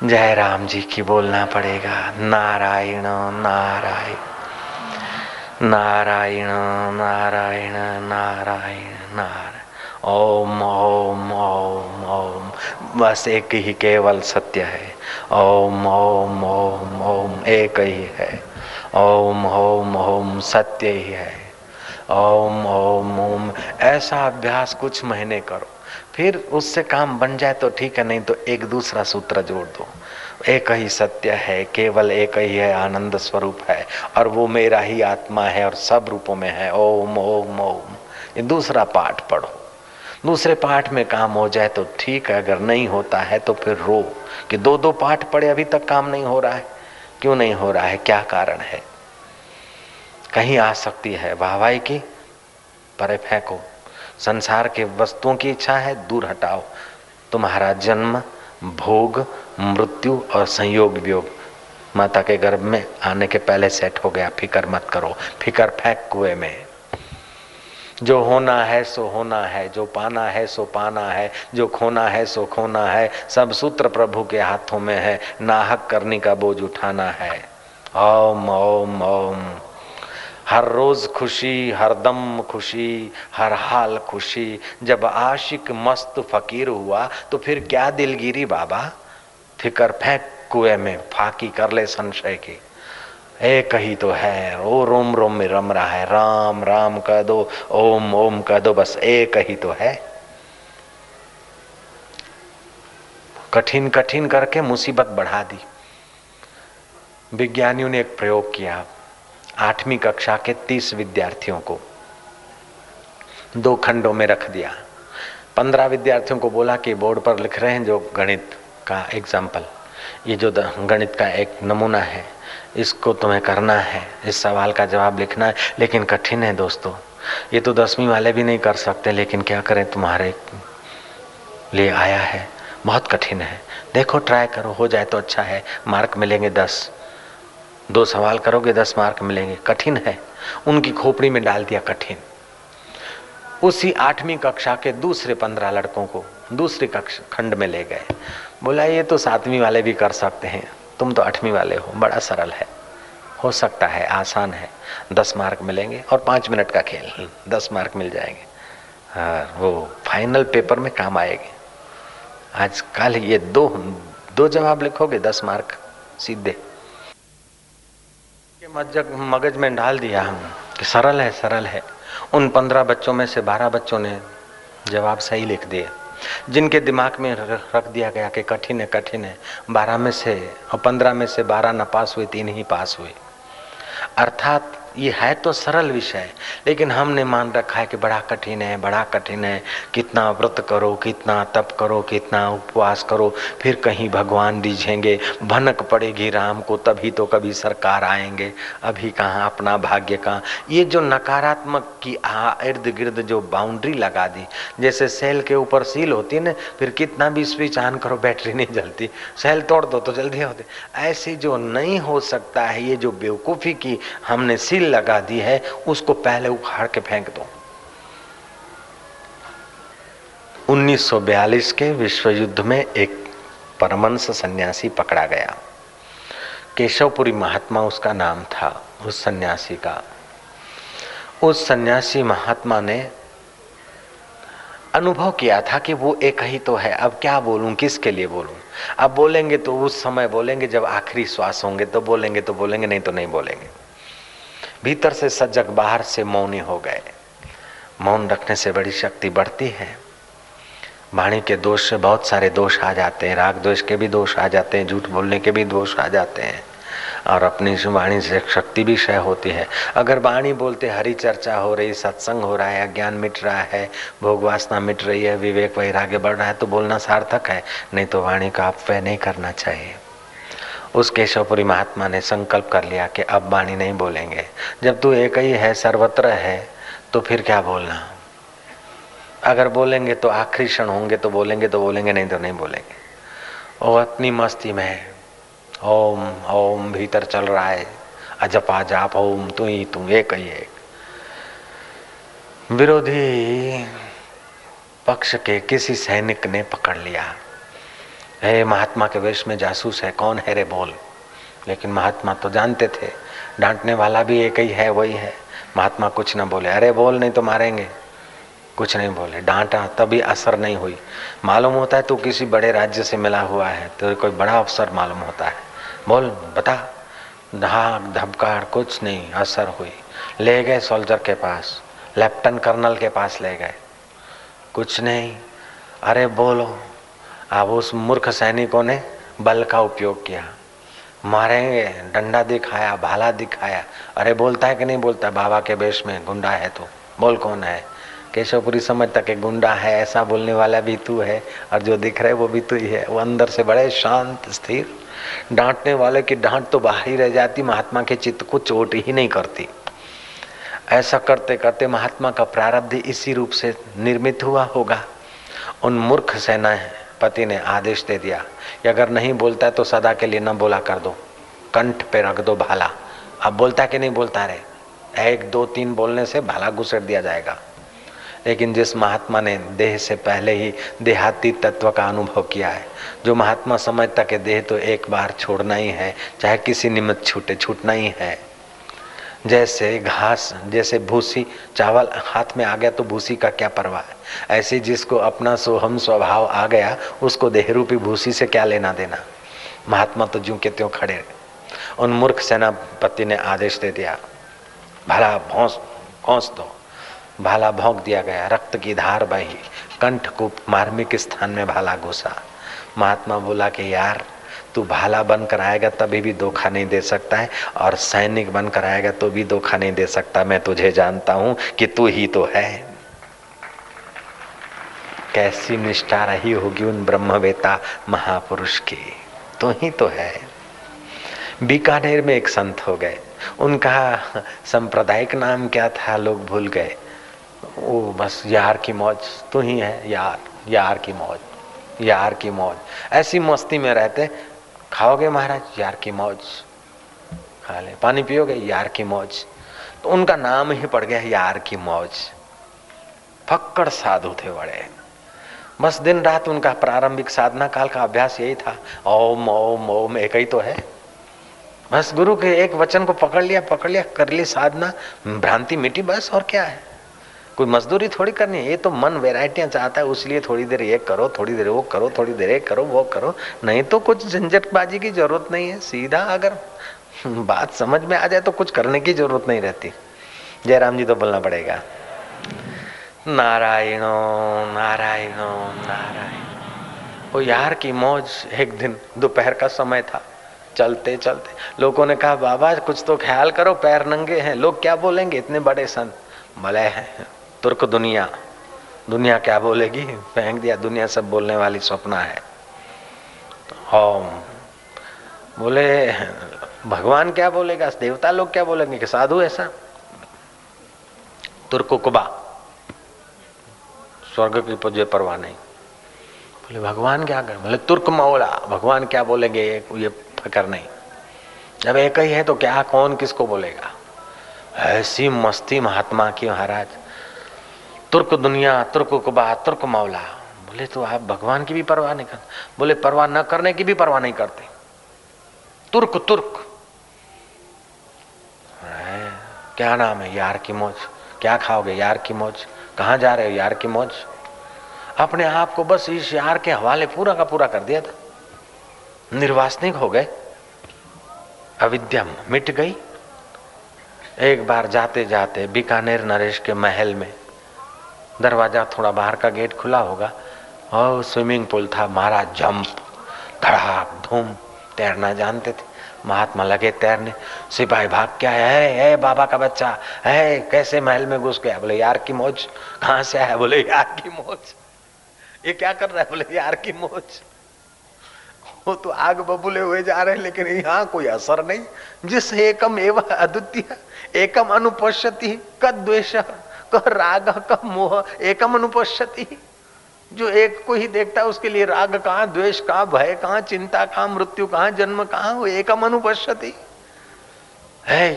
A: जय राम जी की बोलना पड़ेगा नारायण नारायण नारायण नारायण नारायण नारायण ओम ओम ओम ओम बस एक ही केवल सत्य है ओम ओम ओम ओम एक ही है ओम ओम ओम सत्य ही है ओम ओम ओम ऐसा अभ्यास कुछ महीने करो फिर उससे काम बन जाए तो ठीक है, नहीं तो एक दूसरा सूत्र जोड़ दो। एक ही सत्य है, केवल एक ही है, आनंद स्वरूप है, और वो मेरा ही आत्मा है और सब रूपों में है। ओम ओम ओम। ये दूसरा पाठ पढ़ो। दूसरे पाठ में काम हो जाए तो ठीक है, अगर नहीं होता है तो फिर रो कि दो दो पाठ पढ़े, अभी तक काम नहीं हो रहा है। क्यों नहीं हो रहा है? क्या कारण है? कहीं आ सकती है। वाहवाई की? परे फेंको। संसार के वस्तुओं की इच्छा है, दूर हटाओ। तुम्हारा जन्म, भोग, मृत्यु और संयोग वियोग। माता के गर्भ में आने के पहले सेट हो गया। फिकर मत करो। फिकर फेंक कुएँ में। जो होना है, सो होना है। जो पाना है, सो पाना है। जो खोना है, सो खोना है। सब सूत्र प्रभु के हाथों में है। नाहक करने का बोझ उठाना है। ओम ओम ओम। हर रोज खुशी, हर दम खुशी, हर हाल खुशी। जब आशिक मस्त फकीर हुआ तो फिर क्या दिलगिरी बाबा? फिकर फेंक कुएँ में, फाकी कर ले संशय की। एक ही तो है, ओ, रोम रोम में रम रहा है। राम राम कह दो, ओम ओम कह दो, बस एक ही तो है। कठिन कठिन करके मुसीबत बढ़ा दी। विज्ञानियों ने एक प्रयोग किया। आठवीं कक्षा के तीस विद्यार्थियों को। दो खंडों में रख दिया। पंद्रह विद्यार्थियों को बोला कि बोर्ड पर लिख रहे हैं जो गणित का एग्ज़ाम्पल। ये जो गणित का एक नमूना है, इसको तुम्हें करना है, इस सवाल का जवाब लिखना है। लेकिन कठिन है दोस्तों, ये तो दसवीं वाले भी नहीं कर सकते, लेकिन क्या करें, तुम्हारे लिए आया है। बहुत कठिन है। देखो, ट्राई करो, हो जाए तो अच्छा है। मार्क मिलेंगे दस। दो सवाल करोगे, दस मार्क मिलेंगे। कठिन है। उनकी खोपड़ी में डाल दिया कठिन। उसी आठवीं कक्षा के दूसरे पंद्रह लड़कों को दूसरे कक्ष खंड में ले गए। बोला, ये तो सातवीं वाले भी कर सकते हैं। तुम तो आठवीं वाले हो। बड़ा सरल है। हो सकता है, आसान है। दस मार्क मिलेंगे और पाँच मिनट का खेल। दस मार्क मिल जाएँगे। हाँ वो फाइनल पेपर में काम आएँगे। आज कल ये दो दो जवाब लिखोगे, दस मार्क? सीधे। मगज में डाल दिया हम कि सरल है सरल है। उन पंद्रह बच्चों में से बारह बच्चों ने जवाब सही लिख दिए। जिनके दिमाग में रख दिया गया कि कठिन है कठिन है, बारह में से, और पंद्रह में से बारह न पास हुए, तीन ही पास हुए। अर्थात ये है तो सरल विषय, लेकिन हमने मान रखा है कि बड़ा कठिन है, बड़ा कठिन है। कितना व्रत करो, कितना तप करो, कितना उपवास करो, फिर कहीं भगवान रिझेंगे भनक पड़ेगी राम को, तभी तो कभी सरकार आएँगे। अभी कहाँ, अपना भाग्य कहाँ? ये जो नकारात्मक की इर्द गिर्द जो बाउंड्री लगा दी, जैसे सेल के ऊपर सील होती है ना, फिर कितना भी स्विच ऑन करो, बैटरी नहीं जलती। सेल तोड़ दो तो जल्दी होते। ऐसे जो नहीं हो सकता है, ये जो बेवकूफ़ी की हमने सील लगा दी है, उसको पहले उखाड़ के फेंक दो। 1942 के विश्व युद्ध में एक परमंश सन्यासी पकड़ा गया। केशवपुरी महात्मा उसका नाम था, उस सन्यासी का। उस सन्यासी महात्मा ने अनुभव किया था कि वो एक ही तो है, अब क्या बोलूँ, किसके लिए बोलूँ? अब बोलेंगे तो उस समय बोलेंगे, जब आखिरी श्वास होंगे तो बोलेंगे तो बोलेंगे, नहीं तो नहीं बोलेंगे। भीतर से सजग, बाहर से मौनी हो गए। मौन रखने से बड़ी शक्ति बढ़ती है। वाणी के दोष से बहुत सारे दोष आ जाते हैं। राग द्वेष के भी दोष आ जाते हैं। झूठ बोलने के भी दोष आ जाते हैं। और अपनी वाणी से शक्ति भी क्षय होती है। अगर वाणी बोलते हरी चर्चा हो रही, सत्संग हो रहा है, अज्ञान मिट रहा है, भोग वासना मिट रही है, विवेक वैराग्य बढ़ रहा है तो बोलना सार्थक है। नहीं तो वाणी का अपव्यय नहीं करना चाहिए। उस केशवपुरी महात्मा ने संकल्प कर लिया कि अब वाणी नहीं बोलेंगे। जब तू एक ही है, सर्वत्र है तो फिर क्या बोलना? अगर बोलेंगे तो आखिरी क्षण होंगे तो बोलेंगे तो बोलेंगे, नहीं तो नहीं बोलेंगे। और अपनी मस्ती में, ओम ओम, भीतर चल रहा है, अजपा जाप ओम, तू ही, तू एक ही एक। विरोधी पक्ष के किसी सैनिक ने पकड़ लिया। हे, महात्मा के वेश में जासूस है, कौन है रे बोल? लेकिन महात्मा तो जानते थे, डांटने वाला भी एक ही है, वही है। महात्मा कुछ ना बोले, अरे बोल, नहीं तो मारेंगे। कुछ नहीं बोले, डांटा, तभी असर नहीं हुई। मालूम होता है तू किसी बड़े राज्य से मिला हुआ है तो कोई बड़ा अफसर मालूम होता है। बोल, बता। धाक धबकार, कुछ नहीं, असर हुई। ले गए सोल्जर के पास लेफ्टिनेंट कर्नल के पास ले गए। कुछ नहीं। अरे बोलो अब उस मूर्ख सैनिकों ने बल का उपयोग किया। मारेंगे, डंडा दिखाया, भाला दिखाया। अरे बोलता है कि नहीं बोलता? बाबा के बेश में, गुंडा है तो। बोल कौन है? केशवपुरी समझता कि गुंडा है, ऐसा बोलने वाला भी तू है, और जो दिख रहे वो भी तू ही है। वो अंदर से बड़े शांत, स्थिर। डांटने वाले की डांट तो बाहर ही रह जाती, महात्मा के चित्त को चोट ही नहीं करती। ऐसा करते करते महात्मा का प्रारब्ध इसी रूप से निर्मित हुआ होगा। उन मूर्ख सेना पति ने आदेश दे दिया कि अगर नहीं बोलता है तो सदा के लिए न बोला कर दो। कंठ पे रख दो भाला। अब बोलता कि नहीं बोलता? रे एक, दो, तीन बोलने से भाला घुसेड़ दिया जाएगा। लेकिन जिस महात्मा ने देह से पहले ही देहाती तत्व का अनुभव किया है, जो महात्मा समझता कि देह तो एक बार छोड़ना ही है, चाहे किसी निमित्त छूटे, छूटना ही है। जैसे घास, जैसे भूसी, चावल हाथ में आ गया तो भूसी का क्या परवाह है? ऐसे जिसको अपना सोहम स्वभाव आ गया, उसको देहरूपी भूसी से क्या लेना देना? महात्मा तो जू के त्यों खड़े उन मूर्ख सेनापति ने आदेश दे दिया, भला भौस, कौस दो। भाला भोंक दिया गया, रक्त की धार बही कंठ को मार्मिक स्थान में भाला घुसा। महात्मा बोला कि, यार तू भाला बनकर आएगा, तभी भी धोखा नहीं दे सकता है। और सैनिक बनकर आएगा तो भी धोखा नहीं दे सकता। मैं तुझे जानता हूँ कि तू ही तो है। कैसी निष्ठा रही होगी उन ब्रह्मवेता महापुरुष की? तो ही तो है। बीकानेर में एक संत हो गए। उनका सांप्रदायिक नाम क्या था, लोग भूल गए। वो बस यार की मौज, तू ही है, यार यार की मौज, यार की मौज। ऐसी मस्ती में रहते खाओगे महाराज? यार की मौज। खा ले। पानी पियोगे? यार की मौज। तो उनका नाम ही पड़ गया यार की मौज। फक्कड़ साधु थे बड़े। बस दिन रात उनका प्रारंभिक साधना काल का अभ्यास यही था। ओम ओम ओम, एक ही तो है। बस गुरु के एक वचन को पकड़ लिया पकड़ लिया, कर ली साधना। भ्रांति मिटी बस, और क्या है? कोई मजदूरी थोड़ी करनी है? ये तो मन वेराइटियाँ चाहता है, उसलिए थोड़ी देर ये करो, थोड़ी देर वो करो, थोड़ी देर ये करो, वो करो। नहीं तो कुछ झंझटबाजी की ज़रूरत नहीं है। सीधा अगर बात समझ में आ जाए तो कुछ करने की ज़रूरत नहीं रहती। जयराम जी तो बोलना पड़ेगा। नारायणो नारायणो, नारायण। वो यार की मौज एक दिन दोपहर का समय था। चलते चलते। लोगों ने कहा, बाबा कुछ तो ख्याल करो, पैर नंगे हैं। लोग क्या बोलेंगे? इतने बड़े संत। भले हैं। तुर्क दुनिया। दुनिया क्या बोलेगी? फेंक दिया। दुनिया सब बोलने वाली सपना है। ओम बोले, भगवान क्या बोलेगा? देवता लोग क्या बोलेंगे कि साधु ऐसा? तुर्कुकबा स्वर्ग की पूजे परवाह नहीं। बोले, भगवान क्या कर? बोले, तुर्क मौला, भगवान क्या बोलेंगे? ये फकर नहीं। जब एक ही है तो क्या, कौन किसको बोलेगा? ऐसी मस्ती महात्मा की महाराज। तुर्क दुनिया, तुर्क कुबा तुर्क मौला। बोले तो आप भगवान की भी परवाह नहीं करते बोले, परवाह न करने की भी परवाह नहीं करते। तुर्क तुर्क। क्या नाम है? यार की मौज। क्या खाओगे? यार की मौज। कहाँ जा रहे हो? यार की मौज? अपने आप को बस इस यार के हवाले पूरा का पूरा कर दिया था। निर्वासनिक हो गए। अविद्या मिट गई। एक बार जाते जाते बीकानेर नरेश के महल में दरवाज़ा थोड़ा बाहर का गेट खुला होगा। और स्विमिंग पूल था महाराज जंप धड़ाक धूम, तैरना जानते थे। महात्मा लगे तैरने। सिपाही भाग क्या है है, बाबा का बच्चा, है, कैसे महल में घुस गया? बोले, यार की मौज, कहाँ से आया? बोले, यार की मौज, ये क्या कर रहा है? बोले, यार की मौज, वो तो आग बबूले हुए जा रहे हैं, लेकिन यहाँ कोई असर नहीं। जिस एकम एवं अद्वितीय, एकम अनुपश्यति कद द्वेश क राग का मोह एकम अनुपश्यति। जो एक को ही देखता है, उसके लिए राग कहाँ, द्वेष, कहाँ, भय, कहाँ, चिंता, कहाँ, मृत्यु, कहाँ, जन्म, कहाँ, वो एकम अनुपश्यति। है।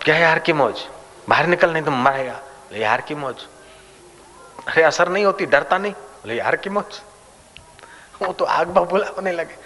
A: क्या यार की मौज? बाहर निकल नहीं तो मरेगा। यार की मौज? अरे, असर नहीं होती, डरता नहीं। बोले, यार की मौज? वो तो आग बबूला होने लगे।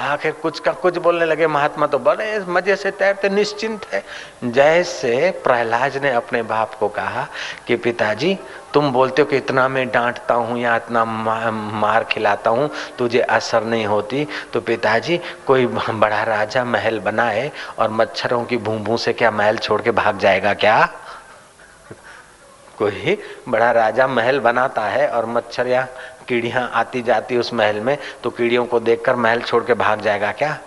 A: आखिर कुछ का कुछ बोलने लगे, महात्मा तो बड़े मज़े से तैरते, निश्चिंत है। जैसे प्रहलाद ने अपने बाप को कहा कि पिताजी, तुम बोलते हो कि इतना मैं डांटता हूँ या इतना मार खिलाता हूँ, तुझे असर नहीं होती। तो पिताजी, कोई बड़ा राजा महल बनाए और मच्छरों की भू भू से क्या महल छोड़ के भाग जाएगा क्या? कोई बड़ा राजा महल बनाता है और मच्छर या कीड़ियाँ आती जाती उस महल में तो कीड़ियों को देखकर महल छोड़ के भाग जाएगा क्या?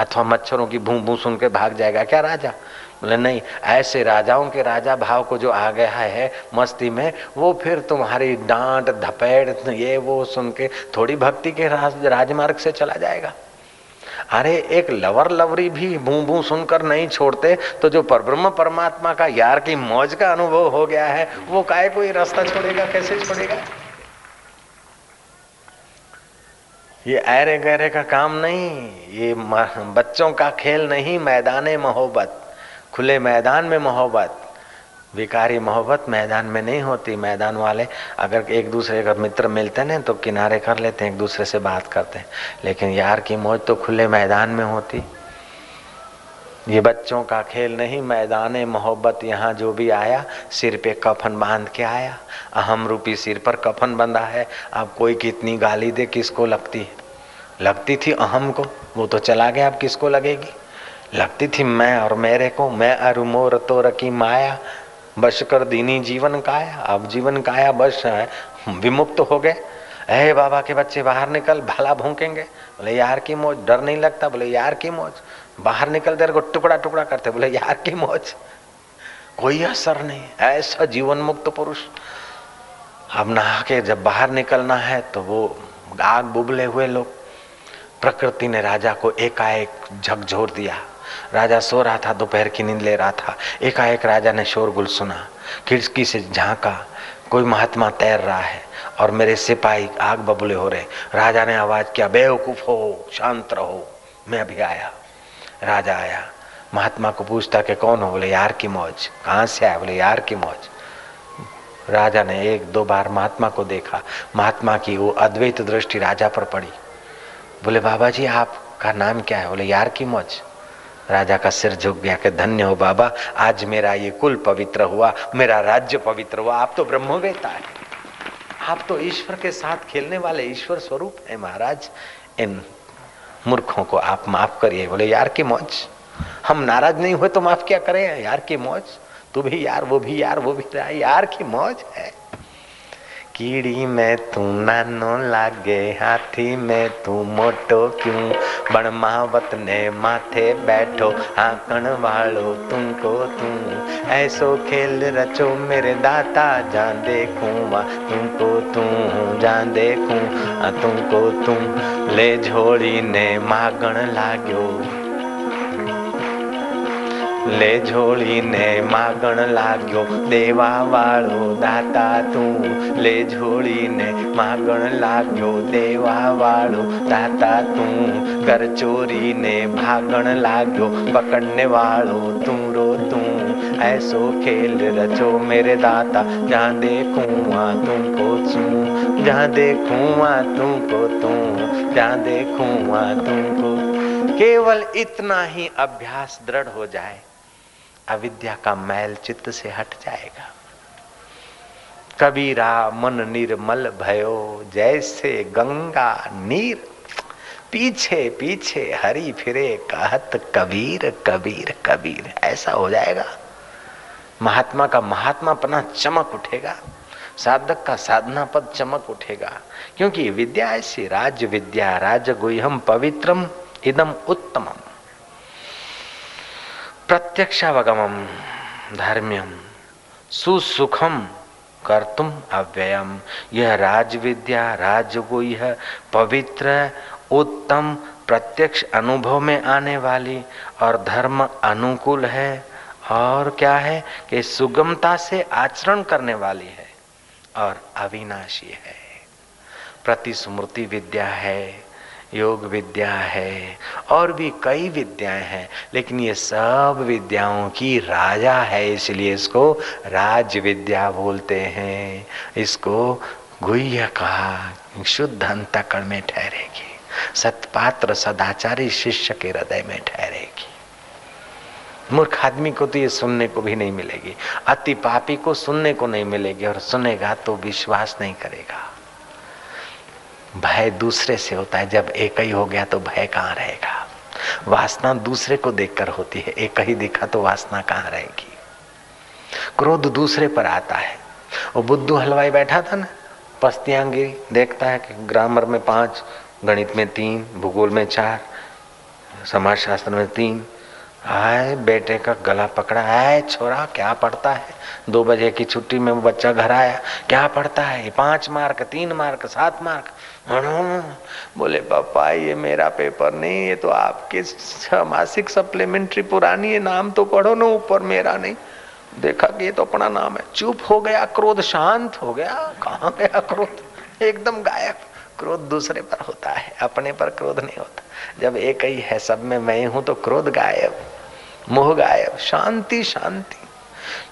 A: अथवा मच्छरों की भू भू सुन के भाग जाएगा क्या राजा? बोले नहीं ऐसे राजाओं के राजा भाव को जो आ गया है मस्ती में वो फिर तुम्हारी डांट धपेट ये वो सुन के थोड़ी भक्ति के राज, राजमार्ग से चला जाएगा। अरे एक लवर लवरी भी भू भू सुनकर नहीं छोड़ते तो जो परब्रह्म परमात्मा का यार की मौज का अनुभव हो गया है वो काय कोई रास्ता छोड़ेगा कैसे छोड़ेगा? ये ऐरे गहरे का काम नहीं, ये बच्चों का खेल नहीं, मैदान मोहब्बत, खुले मैदान में मोहब्बत, विकारी मोहब्बत मैदान में नहीं होती, मैदान वाले अगर एक दूसरे का मित्र मिलते हैं तो किनारे कर लेते हैं, एक दूसरे से बात करते हैं, लेकिन यार की मौज तो खुले मैदान में होती। ये बच्चों का खेल नहीं, मैदान, मोहब्बत, यहाँ जो भी आया, सिर पे कफन बाँध के आया। अहम रूपी सिर पर कफन बंधा है। अब कोई कितनी गाली दे, किसको लगती है? लगती थी अहम को, वो तो चला गया, अब किसको लगेगी? लगती थी मैं और मेरे को, मैं अरु मोर तो रकी माया। बश कर दीनी जीवन काया, अब जीवन काया बश है। विमुक्त हो गए। अरे बाबा के बच्चे बाहर निकल, भला भूकेंगे। बोले, यार की मौज? डर नहीं लगता? बोले, यार की मौज? बाहर निकल तेरे को टुकड़ा टुकड़ा करते, बोले, यार, की मौज? कोई असर नहीं, ऐसा जीवन मुक्त पुरुष। अब नहा के जब बाहर निकलना है तो वो आग बुबले हुए लोग। प्रकृति ने राजा को एकाएक झकझोर दिया। राजा सो रहा था, दोपहर की नींद ले रहा था। एकाएक राजा ने शोरगुल सुना, खिड़की से झांका, कोई महात्मा तैर रहा है, और मेरे सिपाही आग बबुले हो रहे। राजा ने आवाज़ किया, बेवकूफ़ हो, शांत रहो, मैं अभी आया राजा आया। महात्मा को पूछता कि कौन हो? बोले, यार की मौज। कहाँ से आया? बोले, यार की मौज। राजा ने एक दो बार महात्मा को देखा। महात्मा की वो अद्वैत दृष्टि राजा पर पड़ी। बोले बाबा जी आपका नाम क्या है? बोले, यार की मौज। राजा का सिर झुक गया कि, धन्य हो बाबा, आज मेरा ये कुल पवित्र हुआ, मेरा राज्य पवित्र हुआ। आप तो ब्रह्मवेता है। आप तो ईश्वर के साथ खेलने वाले ईश्वर स्वरूप है, महाराज। इन मूर्खों को आप माफ़ करिए। बोले, यार की मौज। हम नाराज़ नहीं हुए तो माफ़ क्या करें? यार की मौज। तू भी यार, वो भी यार, वो भी यार की मौज है। कीड़ी में तू नानो लागे, हाथी में तू मोटो क्यों? बण महावत ने माथे बैठो आकण वालो तुमको तू। ऐसो खेल रचो मेरे दाता जान देखूँ वा तुमको तू जान देखूँ तुमको तुम ले झोड़ी ने मागण लाग्यो। લે ઝોળીને માગણ લાગ્યો દેવા વાળો દાતા તું લે ઝોળીને માગણ લાગ્યો દેવા વાળો દાતા તું કર ચોરીને ભાગણ લાગ્યો પકડને વાળો તું રો તું ऐसो खेल रचो मेरे दाता जहाँ देखूँ वहाँ तुमको छू जहाँ देखूँ वहाँ तुमको तू जहाँ देखूँ वहाँ तुमको केवल इतना ही अभ्यास दृढ़ हो जाए अविद्या का मैल चित्त से हट जाएगा। कबीरा मन निर्मल भयो, जैसे गंगा नीर। पीछे पीछे हरी फिरे, कहत कबीर कबीर कबीर। ऐसा हो जाएगा। महात्मा का महात्मापना चमक उठेगा। साधक का साधना पद चमक उठेगा। क्योंकि विद्या ऐसी, राज विद्या राज गुहम पवित्रम, इदम उत्तमम। प्रत्यक्षावगमम धर्म्यम सुसुखम कर तुम अव्ययम। यह राज विद्या राजगुह पवित्र, उत्तम, प्रत्यक्ष अनुभव में आने वाली और धर्म अनुकूल है, और क्या है कि सुगमता से आचरण करने वाली है और अविनाशी है। प्रतिस्मृति विद्या है। योग विद्या है, और भी कई विद्याएँ हैं, लेकिन ये सब विद्याओं की राजा है, इसलिए इसको राज विद्या बोलते हैं। इसको गुह्य कहा शुद्ध अंतकण में ठहरेगी, सतपात्र सदाचारी शिष्य के हृदय में ठहरेगी। मूर्ख आदमी को तो ये सुनने को भी नहीं मिलेगी, अति पापी को सुनने को नहीं मिलेगी, और सुनेगा तो विश्वास नहीं करेगा। भय दूसरे से होता है। जब एक ही हो गया तो भय कहाँ रहेगा? वासना दूसरे को देखकर होती है। एक ही दिखा तो वासना कहाँ रहेगी? क्रोध दूसरे पर आता है। वो बुद्धू हलवाई बैठा था ना पस्तियाँ गिरी देखता है कि ग्रामर में पाँच, गणित में तीन, भूगोल में चार समाज शास्त्र में तीन आए बेटे का गला पकड़ा है छोरा, क्या पढ़ता है? दो बजे की छुट्टी में वो बच्चा घर आया, क्या पढ़ता है? पाँच मार्क, तीन मार्क, सात मार्क। बोले, पापा, ये मेरा पेपर नहीं, ये तो आपके मासिक सप्लीमेंट्री पुरानी है, नाम तो पढ़ो ना ऊपर, मेरा नहीं। देखा कि ये तो अपना नाम है। चुप हो गया, क्रोध, शांत हो गया। कहाँ गया क्रोध? एकदम गायब। क्रोध दूसरे पर होता है, अपने पर क्रोध नहीं होता। जब एक ही है सब में मैं हूँ तो क्रोध गायब, मोह गायब, शांति शांति।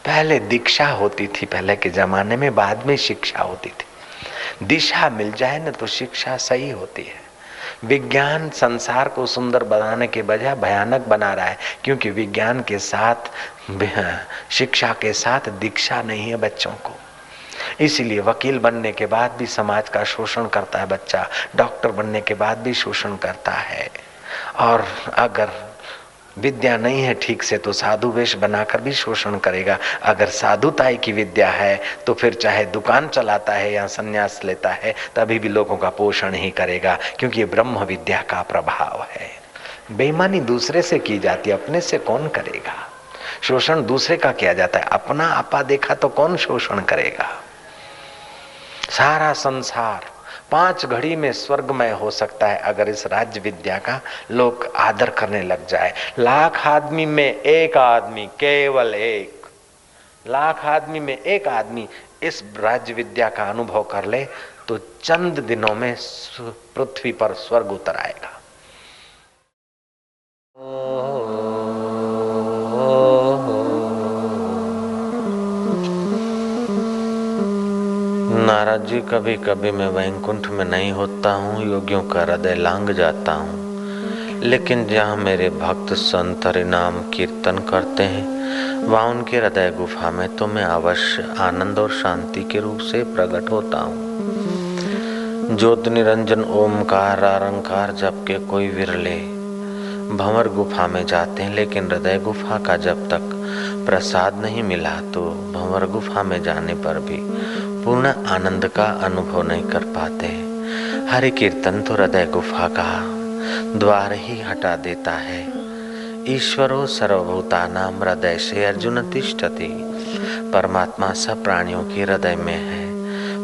A: पहले दीक्षा होती थी, पहले के जमाने में बाद में शिक्षा होती थी। दिशा मिल जाए ना तो शिक्षा सही होती है। विज्ञान संसार को सुंदर बनाने के बजाय भयानक बना रहा है, क्योंकि विज्ञान के साथ, शिक्षा के साथ दीक्षा नहीं है बच्चों को। इसीलिए वकील बनने के बाद भी समाज का शोषण करता है बच्चा, डॉक्टर बनने के बाद भी शोषण करता है। और अगर विद्या नहीं है ठीक से तो साधु वेश बनाकर भी शोषण करेगा। अगर साधुताई की विद्या है तो फिर चाहे दुकान चलाता है या संन्यास लेता है, तभी भी लोगों का पोषण ही करेगा, क्योंकि ये ब्रह्म विद्या का प्रभाव है। बेईमानी दूसरे से की जाती है, अपने से कौन करेगा? शोषण दूसरे का किया जाता है, अपना आपा देखा तो कौन शोषण करेगा? सारा संसार पाँच घड़ी में स्वर्गमय हो सकता है अगर इस राज्य विद्या का लोग आदर करने लग जाए। लाख आदमी में एक आदमी, केवल एक। लाख आदमी में एक आदमी इस राज्य विद्या का अनुभव कर ले तो चंद दिनों में पृथ्वी पर स्वर्ग उतर आएगा। नारद जी कभी कभी मैं वैकुंठ में नहीं होता हूँ, योगियों का हृदय लांग जाता हूँ। लेकिन जहाँ मेरे भक्त संत नाम कीर्तन करते हैं, वहाँ उनके हृदय गुफा में तो मैं अवश्य आनंद और शांति के रूप से प्रकट होता हूँ। ज्योत निरंजन, ओमकार, आरंकार जब के कोई विरले भंवर गुफा में जाते हैं, लेकिन हृदय गुफा का जब तक प्रसाद नहीं मिला तो भंवर गुफा में जाने पर भी पूर्ण आनंद का अनुभव नहीं कर पाते। हरि कीर्तन तो हृदय गुफा का द्वार ही हटा देता है। ईश्वरो सर्वभूता नाम हृदय से अर्जुन तिष्ठति। परमात्मा सब प्राणियों के हृदय में है।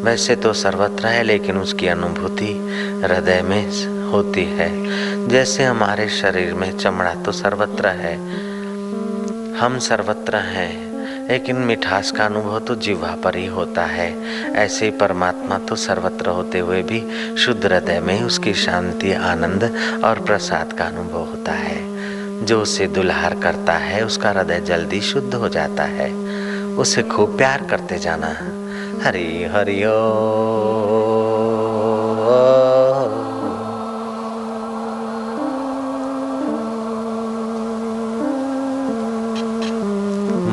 A: वैसे तो सर्वत्र है, लेकिन उसकी अनुभूति हृदय में होती है। जैसे हमारे शरीर में चमड़ा तो सर्वत्र है। हम सर्वत्र हैं। लेकिन मिठास का अनुभव तो जीवा पर ही होता है। ऐसे ही परमात्मा तो सर्वत्र होते हुए भी शुद्ध हृदय में उसकी शांति, आनंद और प्रसाद का अनुभव होता है। जो उसे दुल्हार करता है, उसका हृदय जल्दी शुद्ध हो जाता है। उसे खूब प्यार करते जाना। हरी हरिओ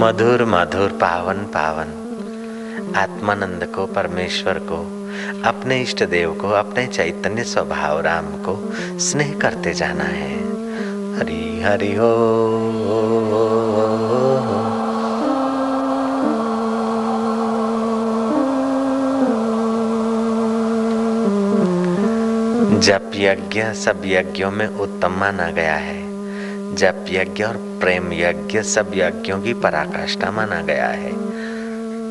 A: मधुर मधुर पावन पावन। आत्मानंद को, परमेश्वर को, अपने इष्ट देव को, अपने चैतन्य स्वभाव राम को स्नेह करते जाना है। हरि हरि हो। जप यज्ञ सब यज्ञों में उत्तम माना गया है। जप यज्ञ और प्रेम यज्ञ सब यज्ञों की पराकाष्ठा माना गया है।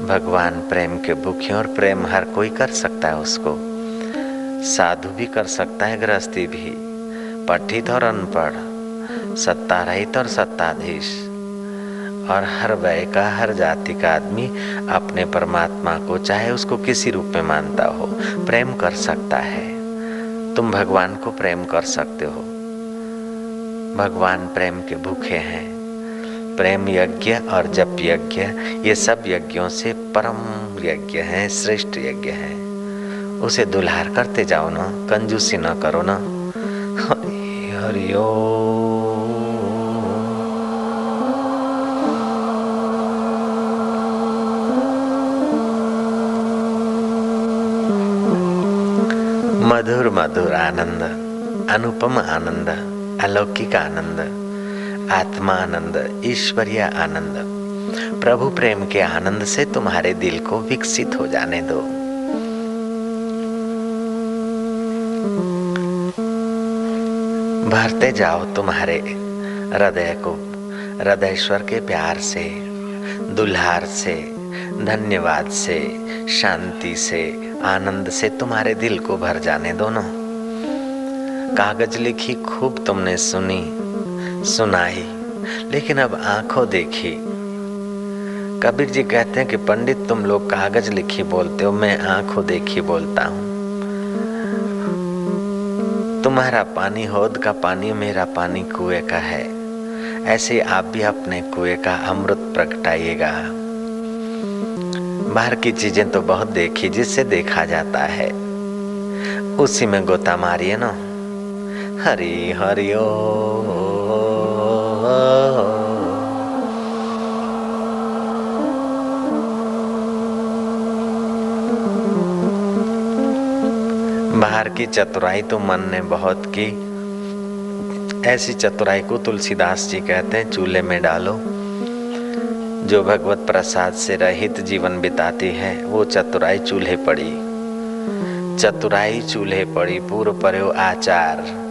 A: भगवान प्रेम के भूखे और प्रेम हर कोई कर सकता है उसको। साधु भी कर सकता है, गृहस्थी भी। पठित और अनपढ़ सत्ता रहित और सत्ताधीश। और हर वय का, हर जाति का आदमी अपने परमात्मा को चाहे उसको किसी रूप में मानता हो, प्रेम कर सकता है। तुम भगवान को प्रेम कर सकते हो। भगवान प्रेम के भूखे हैं। प्रेम यज्ञ और जप यज्ञ, ये सब यज्ञों से परम यज्ञ हैं, श्रेष्ठ यज्ञ हैं। उसे दुल्हार करते जाओ ना, कंजूसी ना करो ना। हरिओ मधुर मधुर आनंद, अनुपम आनंद। अलौकिक आनंद आत्मा आनंद ईश्वरीय आनंद। प्रभु प्रेम के आनंद से तुम्हारे दिल को विकसित हो जाने दो। भरते जाओ तुम्हारे हृदय को, हृदयश्वर के प्यार से, दुल्हार से, धन्यवाद से, शांति से, आनंद से तुम्हारे दिल को भर जाने दोनों। कागज़ लिखी खूब तुमने सुनी, सुनाई, लेकिन अब आँखों देखी। कबीर जी कहते हैं कि पंडित, तुम लोग कागज़ लिखी बोलते हो, मैं आँखों देखी बोलता हूँ। तुम्हारा पानी होद का पानी, मेरा पानी कुएँ का है। ऐसे आप भी अपने कुएँ का अमृत प्रगटाइएगा। बाहर की चीज़ें तो बहुत देखी, जिससे देखा जाता है। उसी में गोता मारिए ना। हरि हरि ओ। बाहर की चतुराई तो मन ने बहुत की। ऐसी चतुराई को तुलसीदास जी कहते हैं, चूल्हे में डालो। जो भगवत प्रसाद से रहित जीवन बिताती है, वो चतुराई चूल्हे पड़ी। चतुराई चूल्हे पड़ी, पूर्व पर्यो आचार।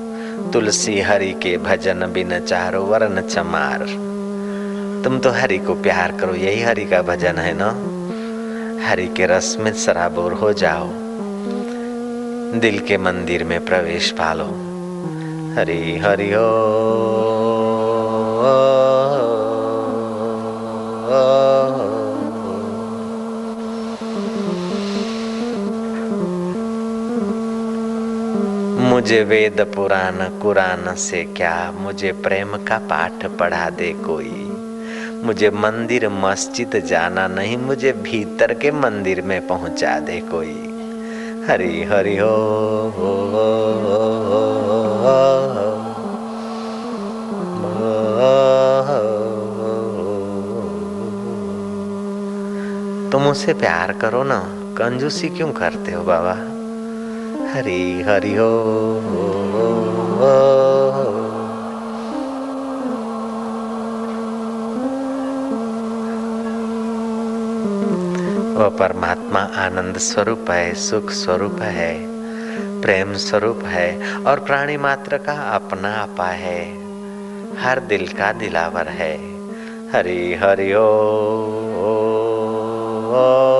A: तुलसी हरि के भजन बिन चारो वर्ण चमार। तुम तो हरि को प्यार करो, यही हरि का भजन है ना? हरि के रस में सराबोर हो जाओ। दिल के मंदिर में प्रवेश पालो। हरि हरि हो। मुझे वेद पुराण कुरान से क्या? मुझे प्रेम का पाठ पढ़ा दे कोई। मुझे मंदिर मस्जिद जाना नहीं मुझे भीतर के मंदिर में पहुँचा दे कोई। हरि हरि हो, तुम उसे प्यार करो ना। कंजूसी क्यों करते हो बाबा? हरि हरि हो वह परमात्मा आनंद स्वरूप है सुख स्वरूप है प्रेम स्वरूप है और प्राणी मात्र का अपना आपा है। हर दिल का दिलावर है। हरि हरि ओ, ओ, ओ, ओ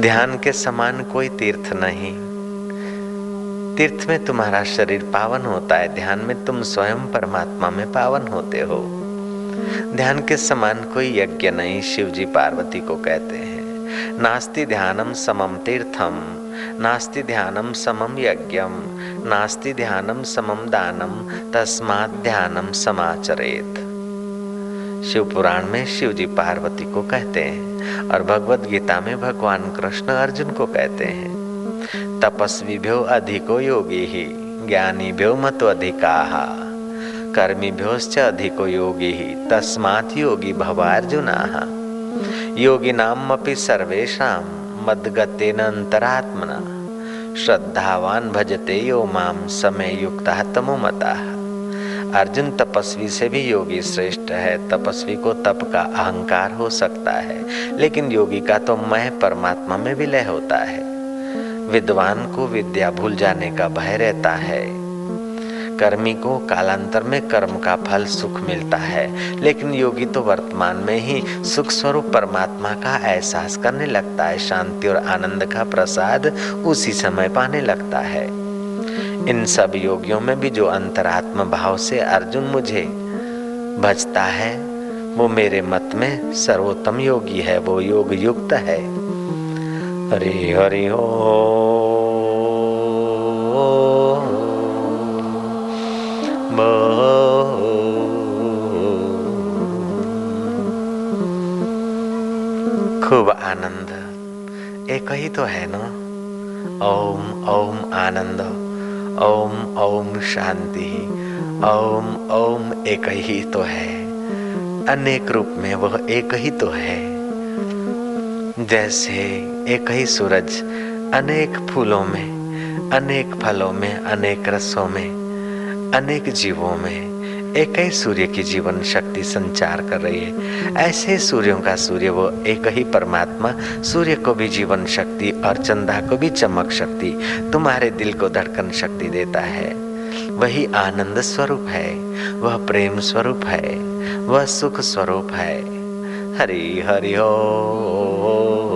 A: ध्यान के समान कोई तीर्थ नहीं। तीर्थ में तुम्हारा शरीर पावन होता है, ध्यान में तुम स्वयं परमात्मा में पावन होते हो। ध्यान के समान कोई यज्ञ नहीं शिव जी पार्वती को कहते हैं। नास्ति ध्यानम समम तीर्थम, नास्ति ध्यानम समम यज्ञम, नास्ति ध्यानम समम दानम, तस्मात् ध्यानम समाचरेत। शिव पुराण में शिव जी पार्वती को कहते हैं। और भगवत गीता में भगवान कृष्ण अर्जुन को कहते हैं तपस्वी भ्यो अधिको योगी ही ज्ञानी भ्यो मत अधिका। कर्मी भ्योश्च अधिको योगी ही तस्मात योगी भवार्जुना योगी नाम अपि सर्वेशा मदगतेन अंतरात्मना श्रद्धावान भजते यो माम समय युक्ता तमो मता अर्जुन तपस्वी से भी योगी श्रेष्ठ है। तपस्वी को तप का अहंकार हो सकता है, लेकिन योगी का तो मैं परमात्मा में विलय होता है। विद्वान को विद्या भूल जाने का भय रहता है। कर्मी को कालांतर में कर्म का फल सुख मिलता है, लेकिन योगी तो वर्तमान में ही सुख स्वरूप परमात्मा का एहसास करने लगता है, शांति और आनंद का प्रसाद उसी समय पाने लगता है। इन सब योगियों में भी जो अंतरात्म भाव से अर्जुन मुझे भजता है, वो मेरे मत में सर्वोत्तम योगी है, वो योग युक्त है। हरि हरि हो। खूब आनंद। एक ही तो है ना? ओम ओम आनंद। ओम ओम शांति, ओम ओम एक ही तो है। अनेक रूप में वह एक ही तो है। जैसे एक ही सूरज अनेक फूलों में, अनेक फलों में, अनेक रसों में, अनेक जीवों में एक ही सूर्य की जीवन शक्ति संचार कर रही है। ऐसे सूर्यों का सूर्य वो एक ही परमात्मा, सूर्य को भी जीवन शक्ति और चंदा को भी चमक शक्ति, तुम्हारे दिल को धड़कन शक्ति देता है। वही आनंद स्वरूप है, वह प्रेम स्वरूप है, वह सुख स्वरूप है। हरि हरि हो।